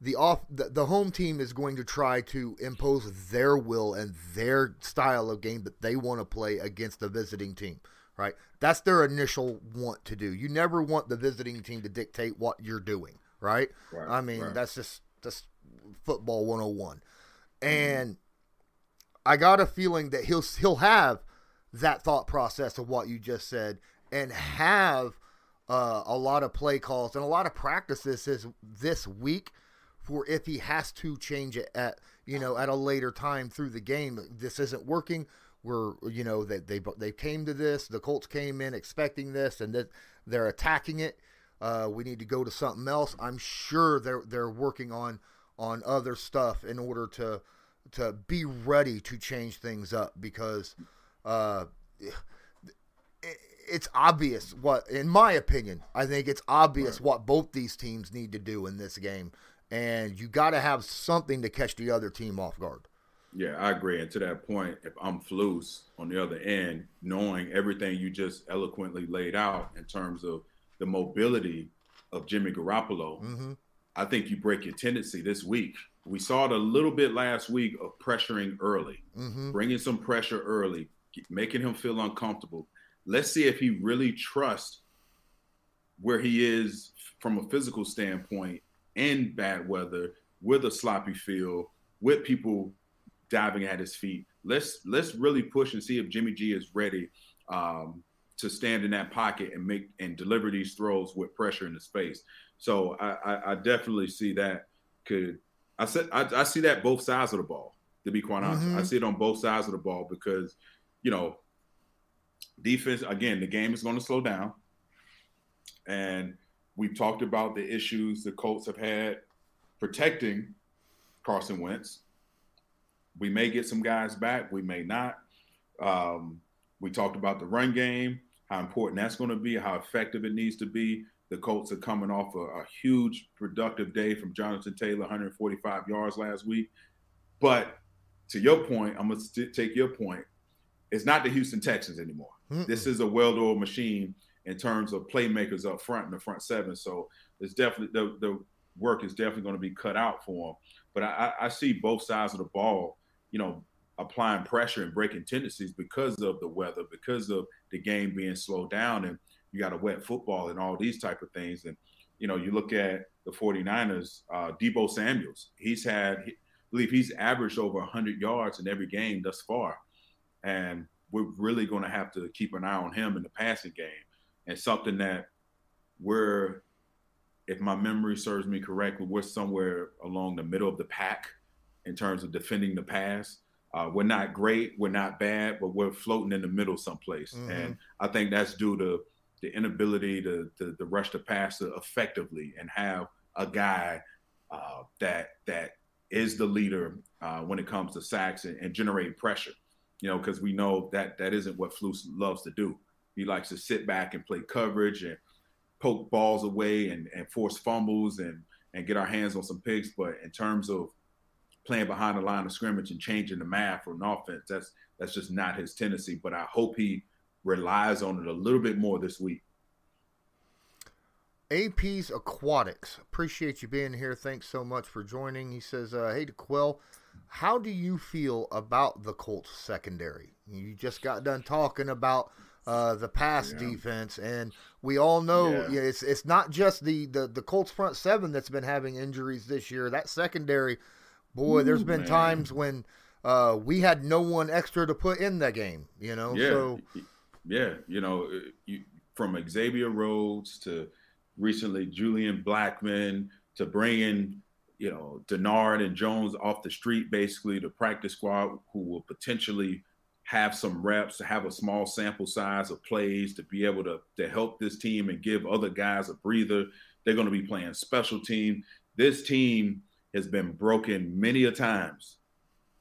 the off the, the home team is going to try to impose their will and their style of game that they want to play against the visiting team right? That's their initial want to do. You never want the visiting team to dictate what you're doing, right? right I mean, right. that's just that's football 101. And mm-hmm. I got a feeling that he'll he'll have that thought process of what you just said and have uh, a lot of play calls and a lot of practices this, this week for if he has to change it at you know at a later time through the game. This isn't working were you know that they, they they came to this. The Colts came in expecting this, and that they're attacking it. Uh, we need to go to something else. I'm sure they're they're working on on other stuff in order to to be ready to change things up because uh, it's obvious what, in my opinion, I think it's obvious right. what both these teams need to do in this game, and you got to have something to catch the other team off guard. Yeah, I agree. And to that point, if I'm Flus on the other end, knowing everything you just eloquently laid out in terms of the mobility of Jimmy Garoppolo, mm-hmm. I think you break your tendency this week. We saw it a little bit last week of pressuring early, mm-hmm. bringing some pressure early, making him feel uncomfortable. Let's see if he really trusts where he is from a physical standpoint in bad weather, with a sloppy field, with people diving at his feet. Let's let's really push and see if Jimmy G is ready um, to stand in that pocket and make and deliver these throws with pressure in the space. So I, I, I definitely see that could I said I, I, see that both sides of the ball. To be quite honest, mm-hmm. I see it on both sides of the ball because you know defense again the game is going to slow down, and we've talked about the issues the Colts have had protecting Carson Wentz we may get some guys back, we may not. Um, we talked about the run game, how important that's going to be, how effective it needs to be. The Colts are coming off a, a huge productive day from Jonathan Taylor, 145 yards last week. But to your point, I'm going to take your point. It's not the Houston Texans anymore. Mm-mm. This is a well-oiled machine in terms of playmakers up front in the front seven. So it's definitely the, the work is definitely going to be cut out for them. But I, I see both sides of the ball you know, applying pressure and breaking tendencies because of the weather, because of the game being slowed down and you got a wet football and all these type of things. And, you know, you look at the 49ers, uh, Deebo Samuels, he's had, I believe he's averaged over 100 yards in every game thus far. And we're really going to have to keep an eye on him in the passing game. And something that we're, if my memory serves me correctly, we're somewhere along the middle of the pack – in terms of defending the pass. Uh, we're not great, we're not bad, but we're floating in the middle someplace. Mm-hmm. And I think that's due to the inability to, to, to rush the passer effectively and have a guy uh, that that is the leader uh, when it comes to sacks and, and generating pressure. You know, because we know that that isn't what Flus loves to do. He likes to sit back and play coverage and poke balls away and, and force fumbles and and get our hands on some picks. But in terms of playing behind the line of scrimmage and changing the math on offense. That's that's just not his tendency. But I hope he relies on it a little bit more this week. AP's Aquatics. Appreciate you being here. Thanks so much for joining. He says, uh, Hey, D'Qwell, how do you feel about the Colts secondary? You just got done talking about uh, the pass yeah. defense, and we all know yeah. Yeah, it's it's not just the, the, the Colts front seven that's been having injuries this year. That secondary, boy, Ooh, there's been man. times when uh, we had no one extra to put in the game. You know, yeah, so yeah, you know, uh, you, from Xavier Rhodes to recently Julian Blackmon to bringing you know Denard and Jones off the street basically to practice squad who will potentially have some reps to have a small sample size of plays to be able to to help this team and give other guys a breather they're going to be playing special team this team has been broken many a times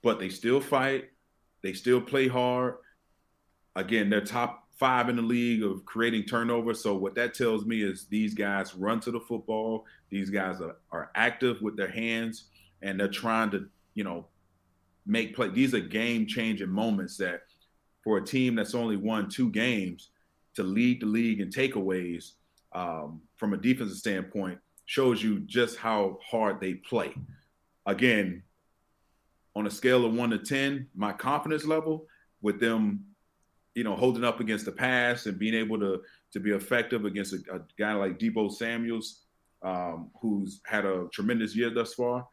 but they still fight they still play hard again they're top five in the league of creating turnover. So what that tells me is these guys run to the football. These guys are, are active with their hands and they're trying to, you know, make play. These are game changing moments that for a team that's only won two games to lead the league in takeaways um, from a defensive standpoint shows you just how hard they play. Again, on a scale of one to 10, my confidence level with them you know, holding up against the pass and being able to to be effective against a, a guy like Deebo Samuel's, um, who's had a tremendous year thus far,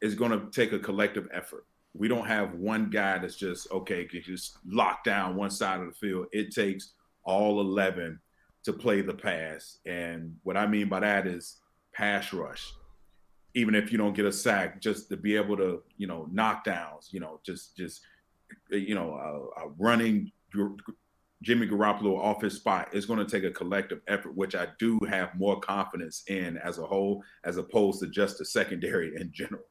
is going to take a collective effort. We don't have one guy that's just okay, just lock down one side of the field. It takes all eleven to play the pass, and what I mean by that is pass rush. Even if you don't get a sack, just to be able to, you know, knockdowns, you know, just just you know, uh, running Jimmy Garoppolo off his spot, is going to take a collective effort, which I do have more confidence in as a whole, as opposed to just the secondary in general.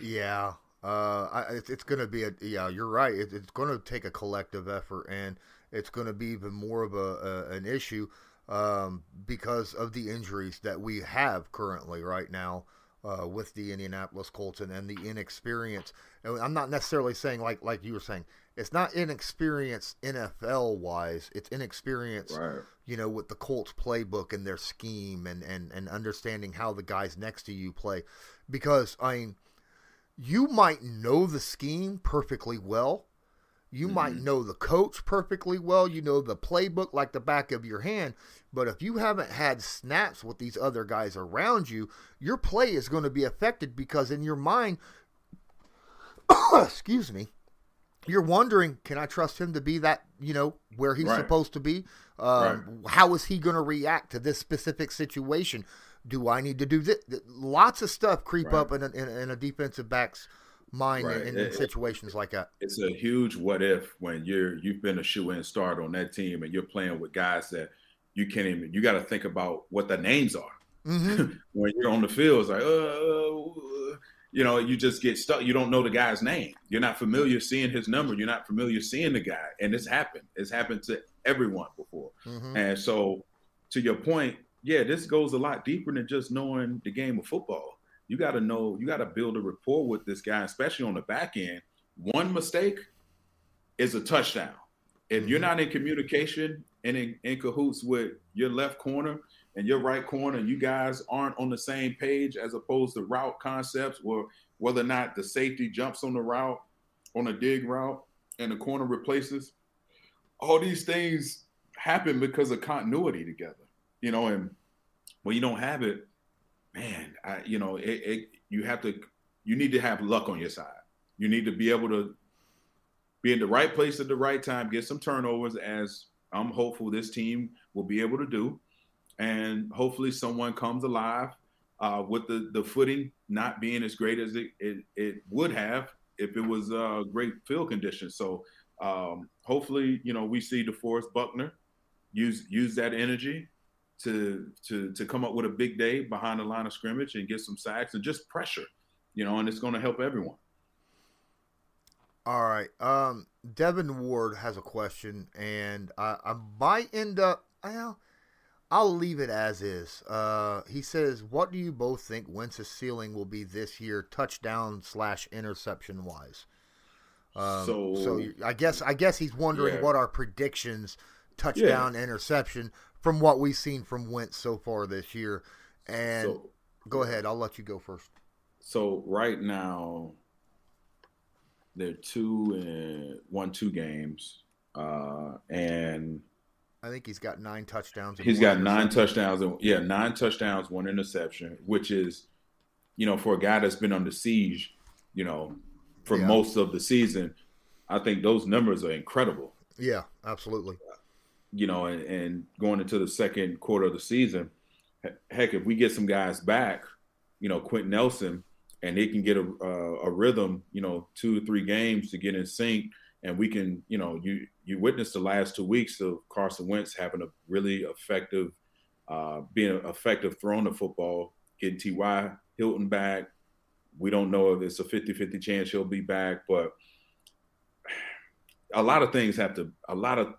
Yeah, uh, I, it's, it's going to be a yeah. You're right. It, it's going to take a collective effort, and it's going to be even more of a, a an issue um, because of the injuries that we have currently right now. Uh, with the Indianapolis Colts and, and the inexperience. And I'm not necessarily saying like like you were saying it's not inexperience NFL wise. It's inexperience, right. you know, with the Colts playbook and their scheme and, and, and understanding how the guys next to you play. Because, I mean, you might know the scheme perfectly well. You mm-hmm. might know the coach perfectly well. You know the playbook like the back of your hand. But if you haven't had snaps with these other guys around you, your play is going to be affected because in your mind, [coughs] excuse me, you're wondering, can I trust him to be that, you know, where he's right. supposed to be? Um, right. How is he going to react to this specific situation? Do I need to do this? Lots of stuff creep right. up in a, in, a, defensive back's mind in, in, it, situations like that. It's a huge what if when you're you've been a shoe in start on that team and you're playing with guys that you can't even. You got to think about what the names are. Mm-hmm. [laughs] when you're on the field, it's like, uh, you know, you just get stuck. You don't know the guy's name. You're not familiar seeing his number. You're not familiar seeing the guy. And it's happened. It's happened to everyone before. Mm-hmm. And so, to your point, yeah, this goes a lot deeper than just knowing the game of football. You got to know, you got to build a rapport with this guy, especially on the back end. One mistake is a touchdown. If you're mm-hmm. not in communication and in, in cahoots with your left corner, and your right corner you guys aren't on the same page as opposed to route concepts or whether or not the safety jumps on the route on a dig route and the corner replaces all these things happen because of continuity together you know and when you don't have it man I, you know it, it you have to you need to have luck on your side you need to be able to be in the right place at the right time get some turnovers as i'm hopeful this team will be able to do and hopefully someone comes alive uh, with the the footing not being as great as it, it, it would have if it was uh, great field conditions. So um, hopefully, you know, we see DeForest Buckner use use that energy to to to come up with a big day behind the line of scrimmage and get some sacks and just pressure, you know, and it's going to help everyone. All right, um, Devin Ward has a question, and I, I might end up. Well, I'll leave it as is. Uh, he says, "What do you both think Wentz's ceiling will be this year, touchdown slash interception wise?" Um, so, so I guess I guess he's wondering yeah. what our predictions, touchdown, yeah. interception, from what we've seen from Wentz so far this year. And so, go ahead, I'll let you go first. So right now, they're two and one two games, uh, and I think he's got nine touchdowns. He's got nine touchdowns. And, yeah, nine touchdowns, one interception, which is, you know, for a guy that's been under siege, you know, for yeah. most of the season, I think those numbers are incredible. Yeah, absolutely. You know, and, and going into the second quarter of the season, heck, if we get some guys back, you know, Quenton Nelson, and they can get a, a, a rhythm, you know, two or three games to get in sync, and we can, you know, you you witnessed the last two weeks of Carson Wentz having a really effective, uh, being effective throwing the football, getting T.Y. Hilton back. We don't know if it's a 50-50 chance he'll be back, but [sighs] a lot of things have to. A lot of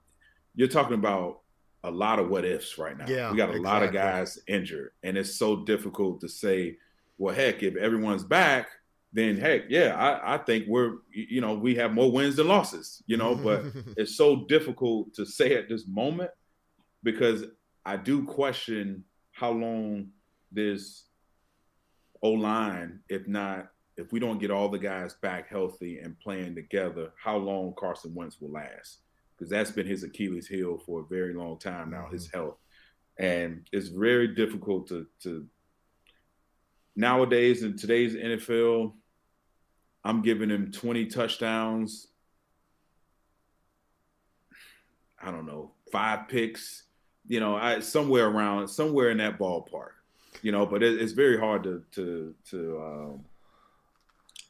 you're talking about a lot of what ifs right now. Yeah, we got a exactly. lot of guys injured, and it's so difficult to say, well, heck, if everyone's back, then heck, yeah, I, I think we're you know we have more wins than losses, you know. But [laughs] it's so difficult to say at this moment because I do question how long this O line, if not, if we don't get all the guys back healthy and playing together, how long Carson Wentz will last because that's been his Achilles heel for a very long time now, mm-hmm. his health, and it's very difficult to to nowadays in today's NFL I'm giving him 20 touchdowns. I don't know, five picks, you know, I, somewhere around, somewhere in that ballpark, you know. But it, it's very hard to to to um,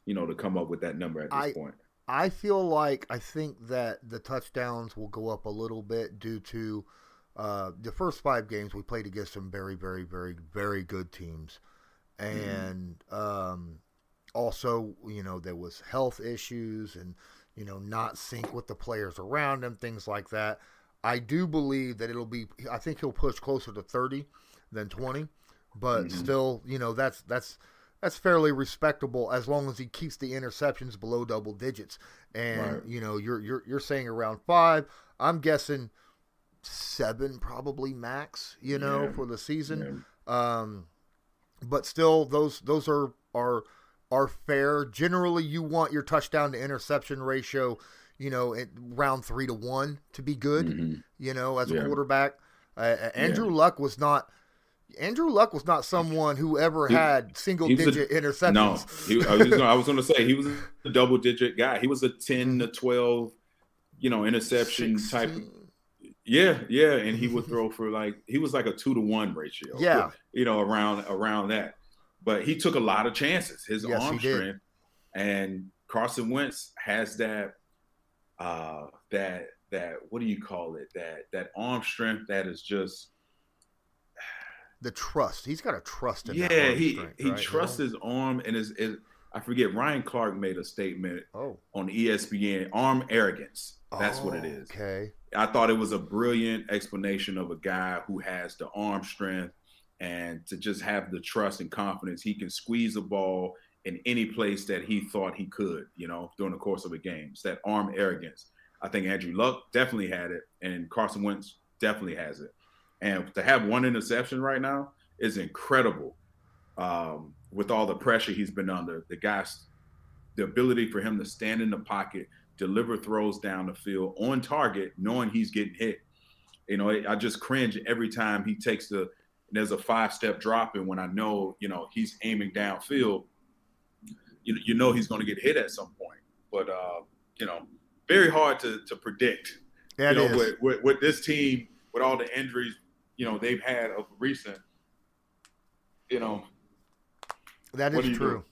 you know to come up with that number at this I, point. I feel like I think that the touchdowns will go up a little bit due to uh, the first five games we played against some very, very, very, very good teams, mm-hmm. and mm. um, also, you know, there was health issues and, you know, not sync with the players around him, things like that. I do believe that it'll be I think he'll push closer to 30 than 20, but mm-hmm. still, you know, that's that's that's fairly respectable as long as he keeps the interceptions below double digits. And right. you know, you're you're you're saying around 5. I'm guessing 7 probably max, you know, yeah. for the season. Yeah. Um but still those those are are are fair. Generally, you want your touchdown to interception ratio, you know, at round three to one to be good. Mm-hmm. You know, as a quarterback, uh, uh, Andrew. Luck was not. Andrew Luck was not someone who ever he, had single digit a, interceptions. No, he, I was going to say he was a [laughs] double digit guy. He was a ten to twelve, you know, interception 16. type. Of, yeah, yeah, and he would throw for like he was like a two to one ratio. Yeah, you know, around around that but he took a lot of chances. His yes, arm strength and Carson Wentz has that uh that that what do you call it? That that arm strength that is just the trust. He's got a trust in yeah. he strength, he right? trusts his arm and his, his, I forget. Ryan Clark made a statement oh. on ESPN. Arm arrogance. That's oh, what it is. Okay. I thought it was a brilliant explanation of a guy who has the arm strength and to just have the trust and confidence he can squeeze the ball in any place that he thought he could, you know, during the course of a game. It's that arm arrogance. I think Andrew Luck definitely had it, and Carson Wentz definitely has it. And to have one interception right now is incredible. Um, with all the pressure he's been under, the guy's the ability for him to stand in the pocket, deliver throws down the field on target, knowing he's getting hit. You know, I just cringe every time he takes the there's a five step drop, and when I know you know he's aiming downfield, you you know he's going to get hit at some point. But uh, you know, very hard to to predict. Yeah, you know, with, with, with this team, with all the injuries, you know they've had of recent. You know, that is true. Do?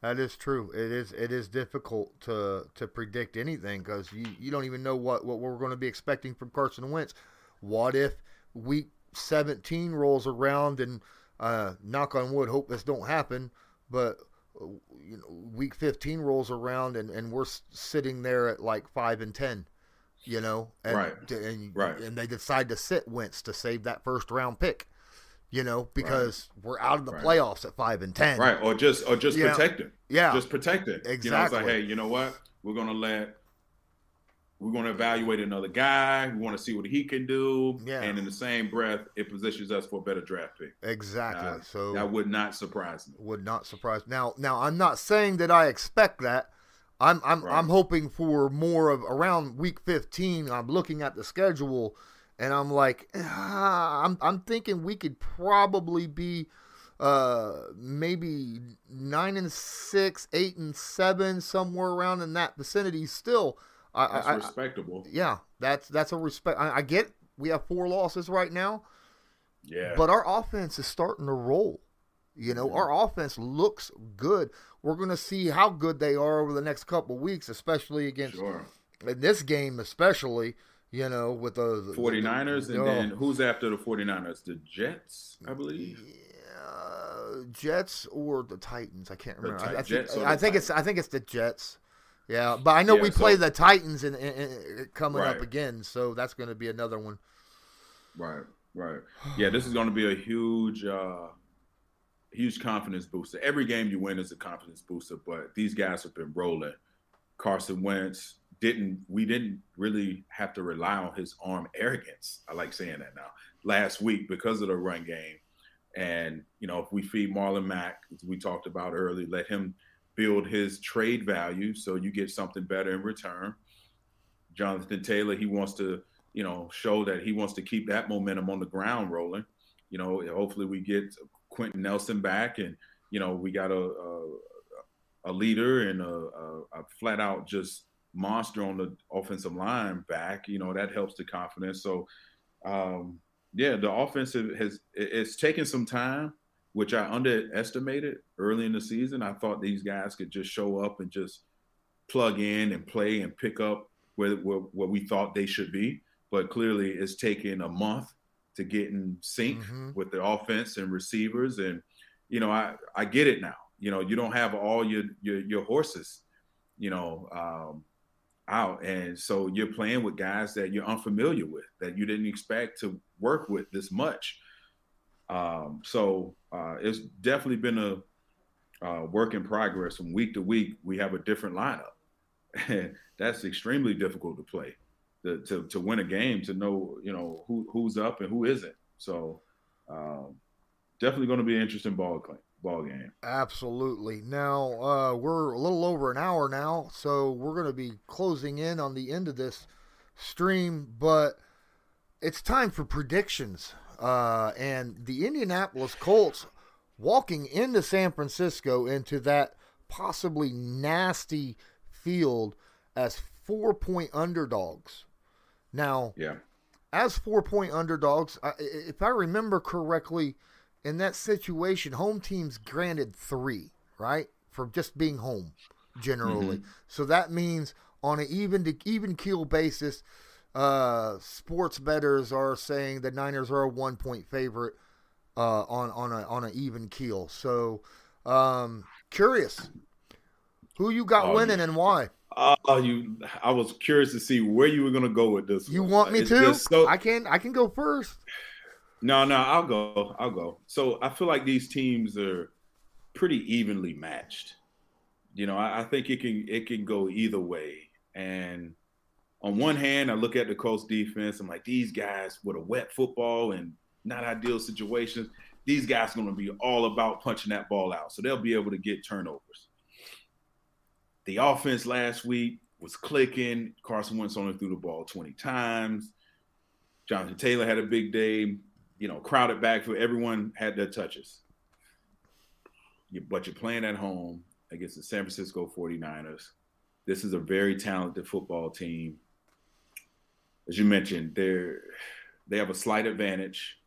That is true. It is it is difficult to to predict anything because you, you don't even know what, what we're going to be expecting from Carson Wentz. What if week 17 rolls around and uh, knock on wood, hope this don't happen, but you know, week 15 rolls around and, and we're sitting there at like five and 10. You know, and, right, and, right. and they decide to sit Wentz to save that first round pick. You know, because right. we're out of the right. playoffs at five and ten. Right, or just or just yeah. protect it. Yeah, just protect it. Exactly. You know, it's like, hey, you know what? We're gonna let we're going to evaluate another guy. We want to see what he can do. Yeah. And in the same breath, it positions us for a better draft pick. Exactly. Uh, so that would not surprise me. Would not surprise. Me. Now, now I'm not saying that I expect that. I'm I'm right. I'm hoping for more of around week 15. I'm looking at the schedule, and I'm like, ah, I'm I'm thinking we could probably be uh maybe nine and six, eight and seven, somewhere around in that vicinity still. I, that's I, respectable. Yeah, that's that's a respect. I, I, get we have four losses right now. Yeah, but our offense is starting to roll. You know, yeah. our offense looks good. We're going to see how good they are over the next couple weeks, especially against sure. in this game, especially. You know, with the, the 49ers, the, and then who's after the 49ers? The Jets, I believe. Yeah, Jets or the Titans. I can't remember. I, I, think, I think it's I think it's the Jets. Yeah, but I know yeah, we so, play the Titans and, coming right. up again, so that's going to be another one. Right, right. Yeah, this is going to be a huge, uh, huge confidence booster. Every game you win is a confidence booster, but these guys have been rolling. Carson Wentz didn't. We didn't really have to rely on his arm arrogance. I like saying that now. Last week because of the run game, and you know if we feed Marlon Mack, as we talked about earlier, let him build his trade value so you get something better in return. Jonathan Taylor, he wants to, you know, show that he wants to keep that momentum on the ground rolling. You know, hopefully we get Quenton Nelson back, and you know we got a a, a leader and a, a, a, flat out just monster on the offensive line back. You know that helps the confidence. So, um, yeah, the offensive has it's taken some time which I underestimated early in the season. I thought these guys could just show up and just plug in and play and pick up where, where, where we thought they should be. But clearly, it's taken a month to get in sync mm-hmm. with the offense and receivers. And you know, I I get it now. You know, you don't have all your your, your horses, you know, um, out, and so you're playing with guys that you're unfamiliar with, that you didn't expect to work with this much. Um, so uh, it's definitely been a uh, work in progress. From week to week, we have a different lineup, and [laughs] that's extremely difficult to play. To, to, to win a game, to know you know who who's up and who isn't. So um, definitely going to be an interesting ball game. ball game. Absolutely. Now uh, we're a little over an hour now, so we're going to be closing in on the end of this stream, but it's time for predictions. Uh, and the Indianapolis Colts walking into San Francisco into that possibly nasty field as four point underdogs. Now, yeah, as four point underdogs, if I remember correctly, in that situation, home teams granted three, right, for just being home generally. Mm-hmm. So that means on an even to even keel basis, uh, sports bettors are saying the Niners are a one point favorite uh, on on a on an even keel. So um, curious, who you got oh, winning and why? Oh, you! I was curious to see where you were going to go with this. You one. want me it's to? So, I can. I can go first. No, no, I'll go. I'll go. So I feel like these teams are pretty evenly matched. You know, I, I think it can it can go either way, and on one hand, I look at the Colts defense. I'm like, these guys with a wet football and not ideal situations, these guys are going to be all about punching that ball out. So they'll be able to get turnovers. The offense last week was clicking. Carson Wentz only threw the ball 20 times. Jonathan Taylor had a big day. You know, crowded back for everyone had their touches. But you're playing at home against the San Francisco 49ers. This is a very talented football team as you mentioned, they're they have a slight advantage.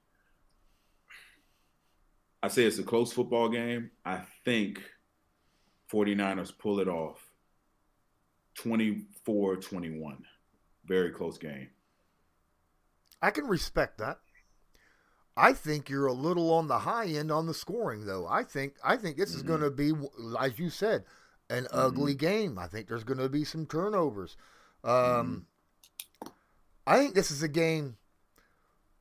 I say it's a close football game. I think 49ers pull it off 24 21. Very close game. I can respect that. I think you're a little on the high end on the scoring, though. I think I think this mm-hmm. is going to be, as you said, an mm-hmm. ugly game. I think there's going to be some turnovers. Um, mm-hmm. I think this is a game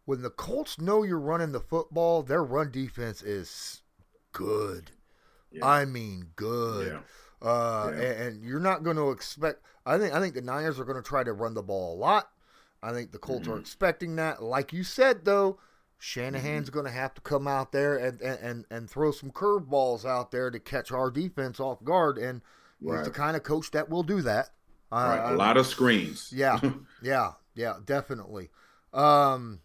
when the Colts know you're running the football, their run defense is good. Yeah. I mean, good. Yeah. Uh, yeah. And, and, you're not going to expect. I think. I think the Niners are going to try to run the ball a lot. I think the Colts mm-hmm. are expecting that. Like you said, though, Shanahan's mm-hmm. going to have to come out there and and and, and throw some curveballs out there to catch our defense off guard. And right. he's the kind of coach that will do that. Right. a lot of screens. Yeah, [laughs] yeah, yeah, definitely. Um,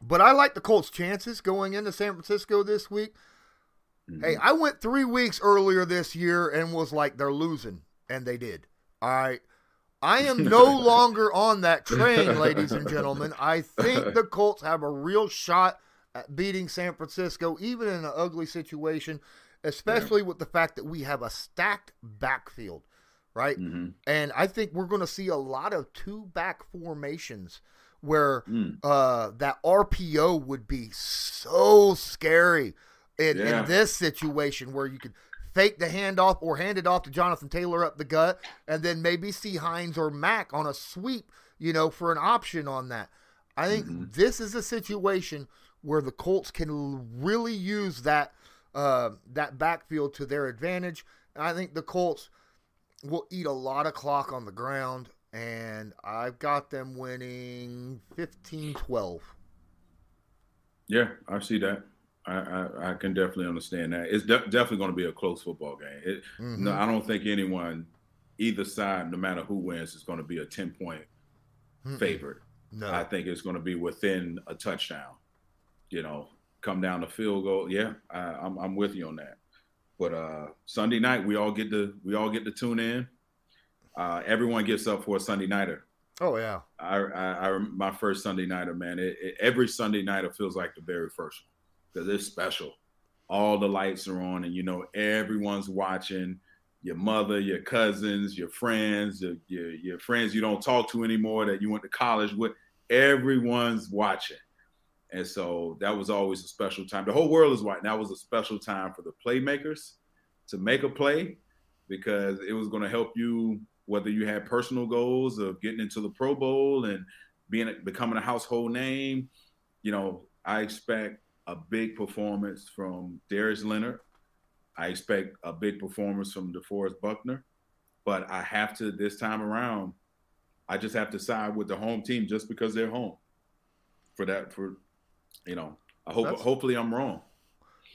but I like the Colts' chances going into San Francisco this week. Mm-hmm. Hey, I went three weeks earlier this year and was like, they're losing, and they did. All right. I am no [laughs] longer on that train, ladies and gentlemen. I think the Colts have a real shot at beating San Francisco, even in an ugly situation, especially yeah. with the fact that we have a stacked backfield, right? Mm-hmm. And I think we're going to see a lot of two back formations where mm. uh, that RPO would be so scary in, yeah. in this situation where you could fake the handoff or hand it off to Jonathan Taylor up the gut, and then maybe see Hines or Mack on a sweep, you know, for an option on that. I think mm-hmm. this is a situation where the Colts can really use that uh, that backfield to their advantage. I think the Colts will eat a lot of clock on the ground and I've got them winning 15-12. Yeah, I see that. I, I, I can definitely understand that. It's de- definitely going to be a close football game. It, mm-hmm. No, I don't think anyone, either side, no matter who wins, is going to be a ten point mm favorite. No, I think it's going to be within a touchdown. You know, come down the field goal. Yeah, I, I'm I'm with you on that. But uh Sunday night, we all get to we all get to tune in uh, everyone gets up for a Sunday nighter. Oh yeah. I, I, I my first Sunday nighter, man. It, it, every Sunday nighter feels like the very first one because it's special. All the lights are on, and you know everyone's watching. Your mother, your cousins, your friends, your, your, your friends you don't talk to anymore that you went to college with. Everyone's watching, and so that was always a special time. The whole world is watching. That was a special time for the playmakers to make a play because it was going to help you whether you had personal goals of getting into the Pro Bowl and being becoming a household name, you know, I expect a big performance from Darius Leonard. I expect a big performance from DeForest Buckner, but I have to this time around. I just have to side with the home team just because they're home. For that, for you know, I hope that's, hopefully I'm wrong.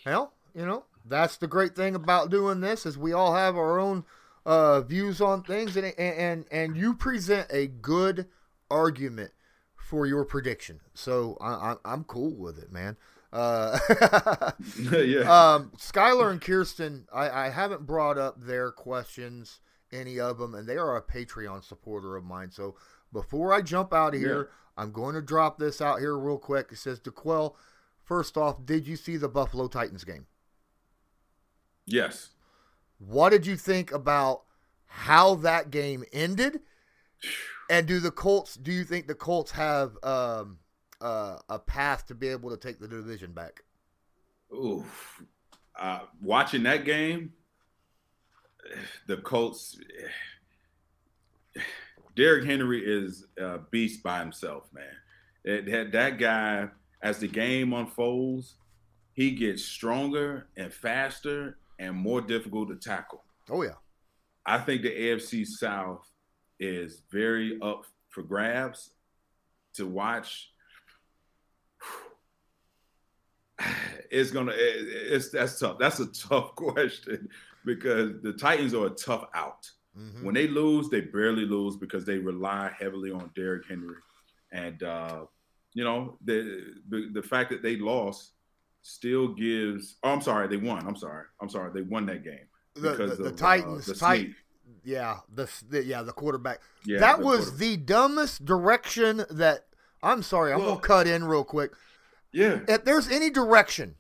Hell, you know, that's the great thing about doing this is we all have our own uh, views on things, and and and you present a good argument for your prediction. So I, I, am cool with it, man. Uh, [laughs] [laughs] yeah. Um, Skylar and Kirsten, I, I haven't brought up their questions, any of them, and they are a Patreon supporter of mine. So before I jump out of here, yeah. I'm going to drop this out here real quick. It says, D'Qwell, first off, did you see the Buffalo Titans game? Yes. What did you think about how that game ended? [sighs] And do the Colts? Do you think the Colts have um, uh, a path to be able to take the division back? Ooh, uh, watching that game, the Colts. Derrick Henry is a beast by himself, man. It, that guy, as the game unfolds, he gets stronger and faster and more difficult to tackle. Oh yeah. I think the AFC South is very up for grabs to watch. It's gonna it's that's tough. That's a tough [laughs] question because the Titans are a tough out. Mm-hmm. When they lose, they barely lose because they rely heavily on Derrick Henry, and uh, you know the, the the fact that they lost still gives. Oh, I'm sorry, they won. I'm sorry. I'm sorry, they won that game. The, the, the, uh, Titans, uh, the Titan, yeah, the, the, yeah the quarterback. Yeah, that was the dumbest direction that. I'm sorry, I'm well, gonna cut in real quick. Yeah, if there's any direction,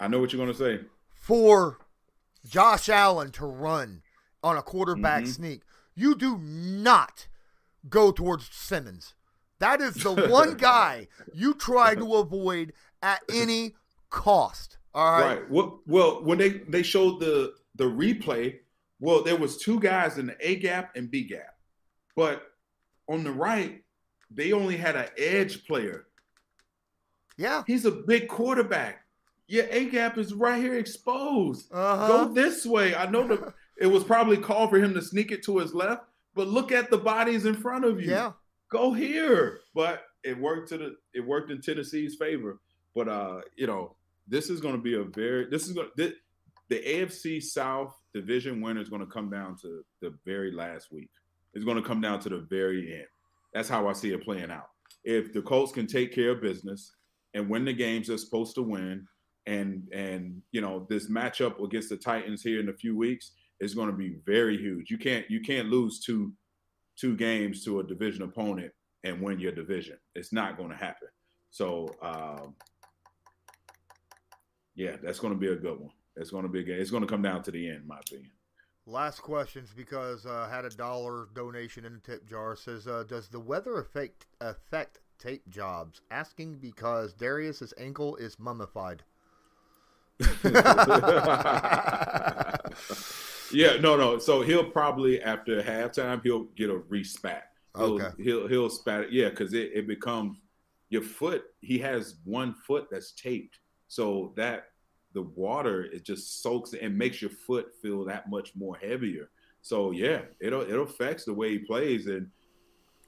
I know what you're gonna say for Josh Allen to run on a quarterback mm-hmm. sneak. You do not go towards Simmons. That is the [laughs] one guy you try to avoid at any cost. All right. Right. Well, well, when they they showed the the replay, well, there was two guys in the A gap and B gap, but on the right, they only had an edge player. Yeah. He's a big quarterback. Your A gap is right here exposed. Uh-huh. Go this way. I know the [laughs] it was probably called for him to sneak it to his left, but look at the bodies in front of you. Yeah. Go here. But it worked to the it worked in Tennessee's favor. But uh, you know, this is going to be a very this is going the AFC South division winner is going to come down to the very last week. It's going to come down to the very end. That's how I see it playing out. If the Colts can take care of business and win the games they're supposed to win, and and you know this matchup against the Titans here in a few weeks is going to be very huge. You can't you can't lose two two games to a division opponent and win your division. It's not going to happen. So um, yeah, that's going to be a good one. It's going to be a game. It's going to come down to the end, in my opinion. Last questions because uh, had a dollar donation in the tip jar. Says, uh, does the weather affect affect tape jobs? Asking because Darius's ankle is mummified. [laughs] yeah, no, no. So he'll probably after halftime he'll get a respat. He'll, Okay. He'll he'll spat it. Yeah, because it, it becomes your foot. He has one foot that's taped, so that the water it just soaks and makes your foot feel that much more heavier. So yeah, it'll it affects the way he plays, and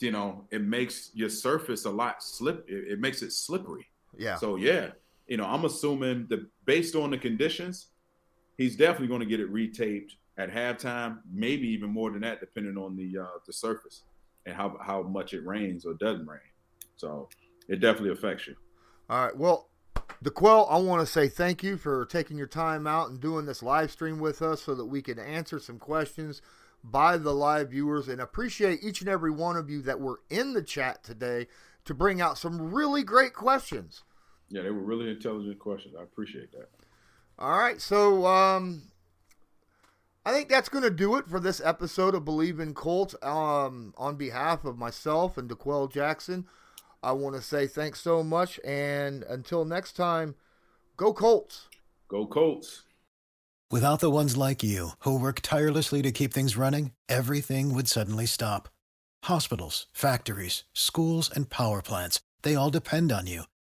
you know it makes your surface a lot slip. It, it makes it slippery. Yeah. So yeah, you know, I'm assuming that based on the conditions, he's definitely going to get it retaped at halftime, maybe even more than that, depending on the uh, the surface and how how much it rains or doesn't rain. So it definitely affects you. All right. Well, D'Qwell, I want to say thank you for taking your time out and doing this live stream with us so that we can answer some questions by the live viewers and appreciate each and every one of you that were in the chat today to bring out some really great questions. Yeah, they were really intelligent questions. I appreciate that. All right. So, um, I think that's going to do it for this episode of Believe in Colts. Um, on behalf of myself and D'Qwell Jackson, I want to say thanks so much. And until next time, go Colts. Go Colts. Without the ones like you, who work tirelessly to keep things running, everything would suddenly stop. Hospitals, factories, schools, and power plants, they all depend on you.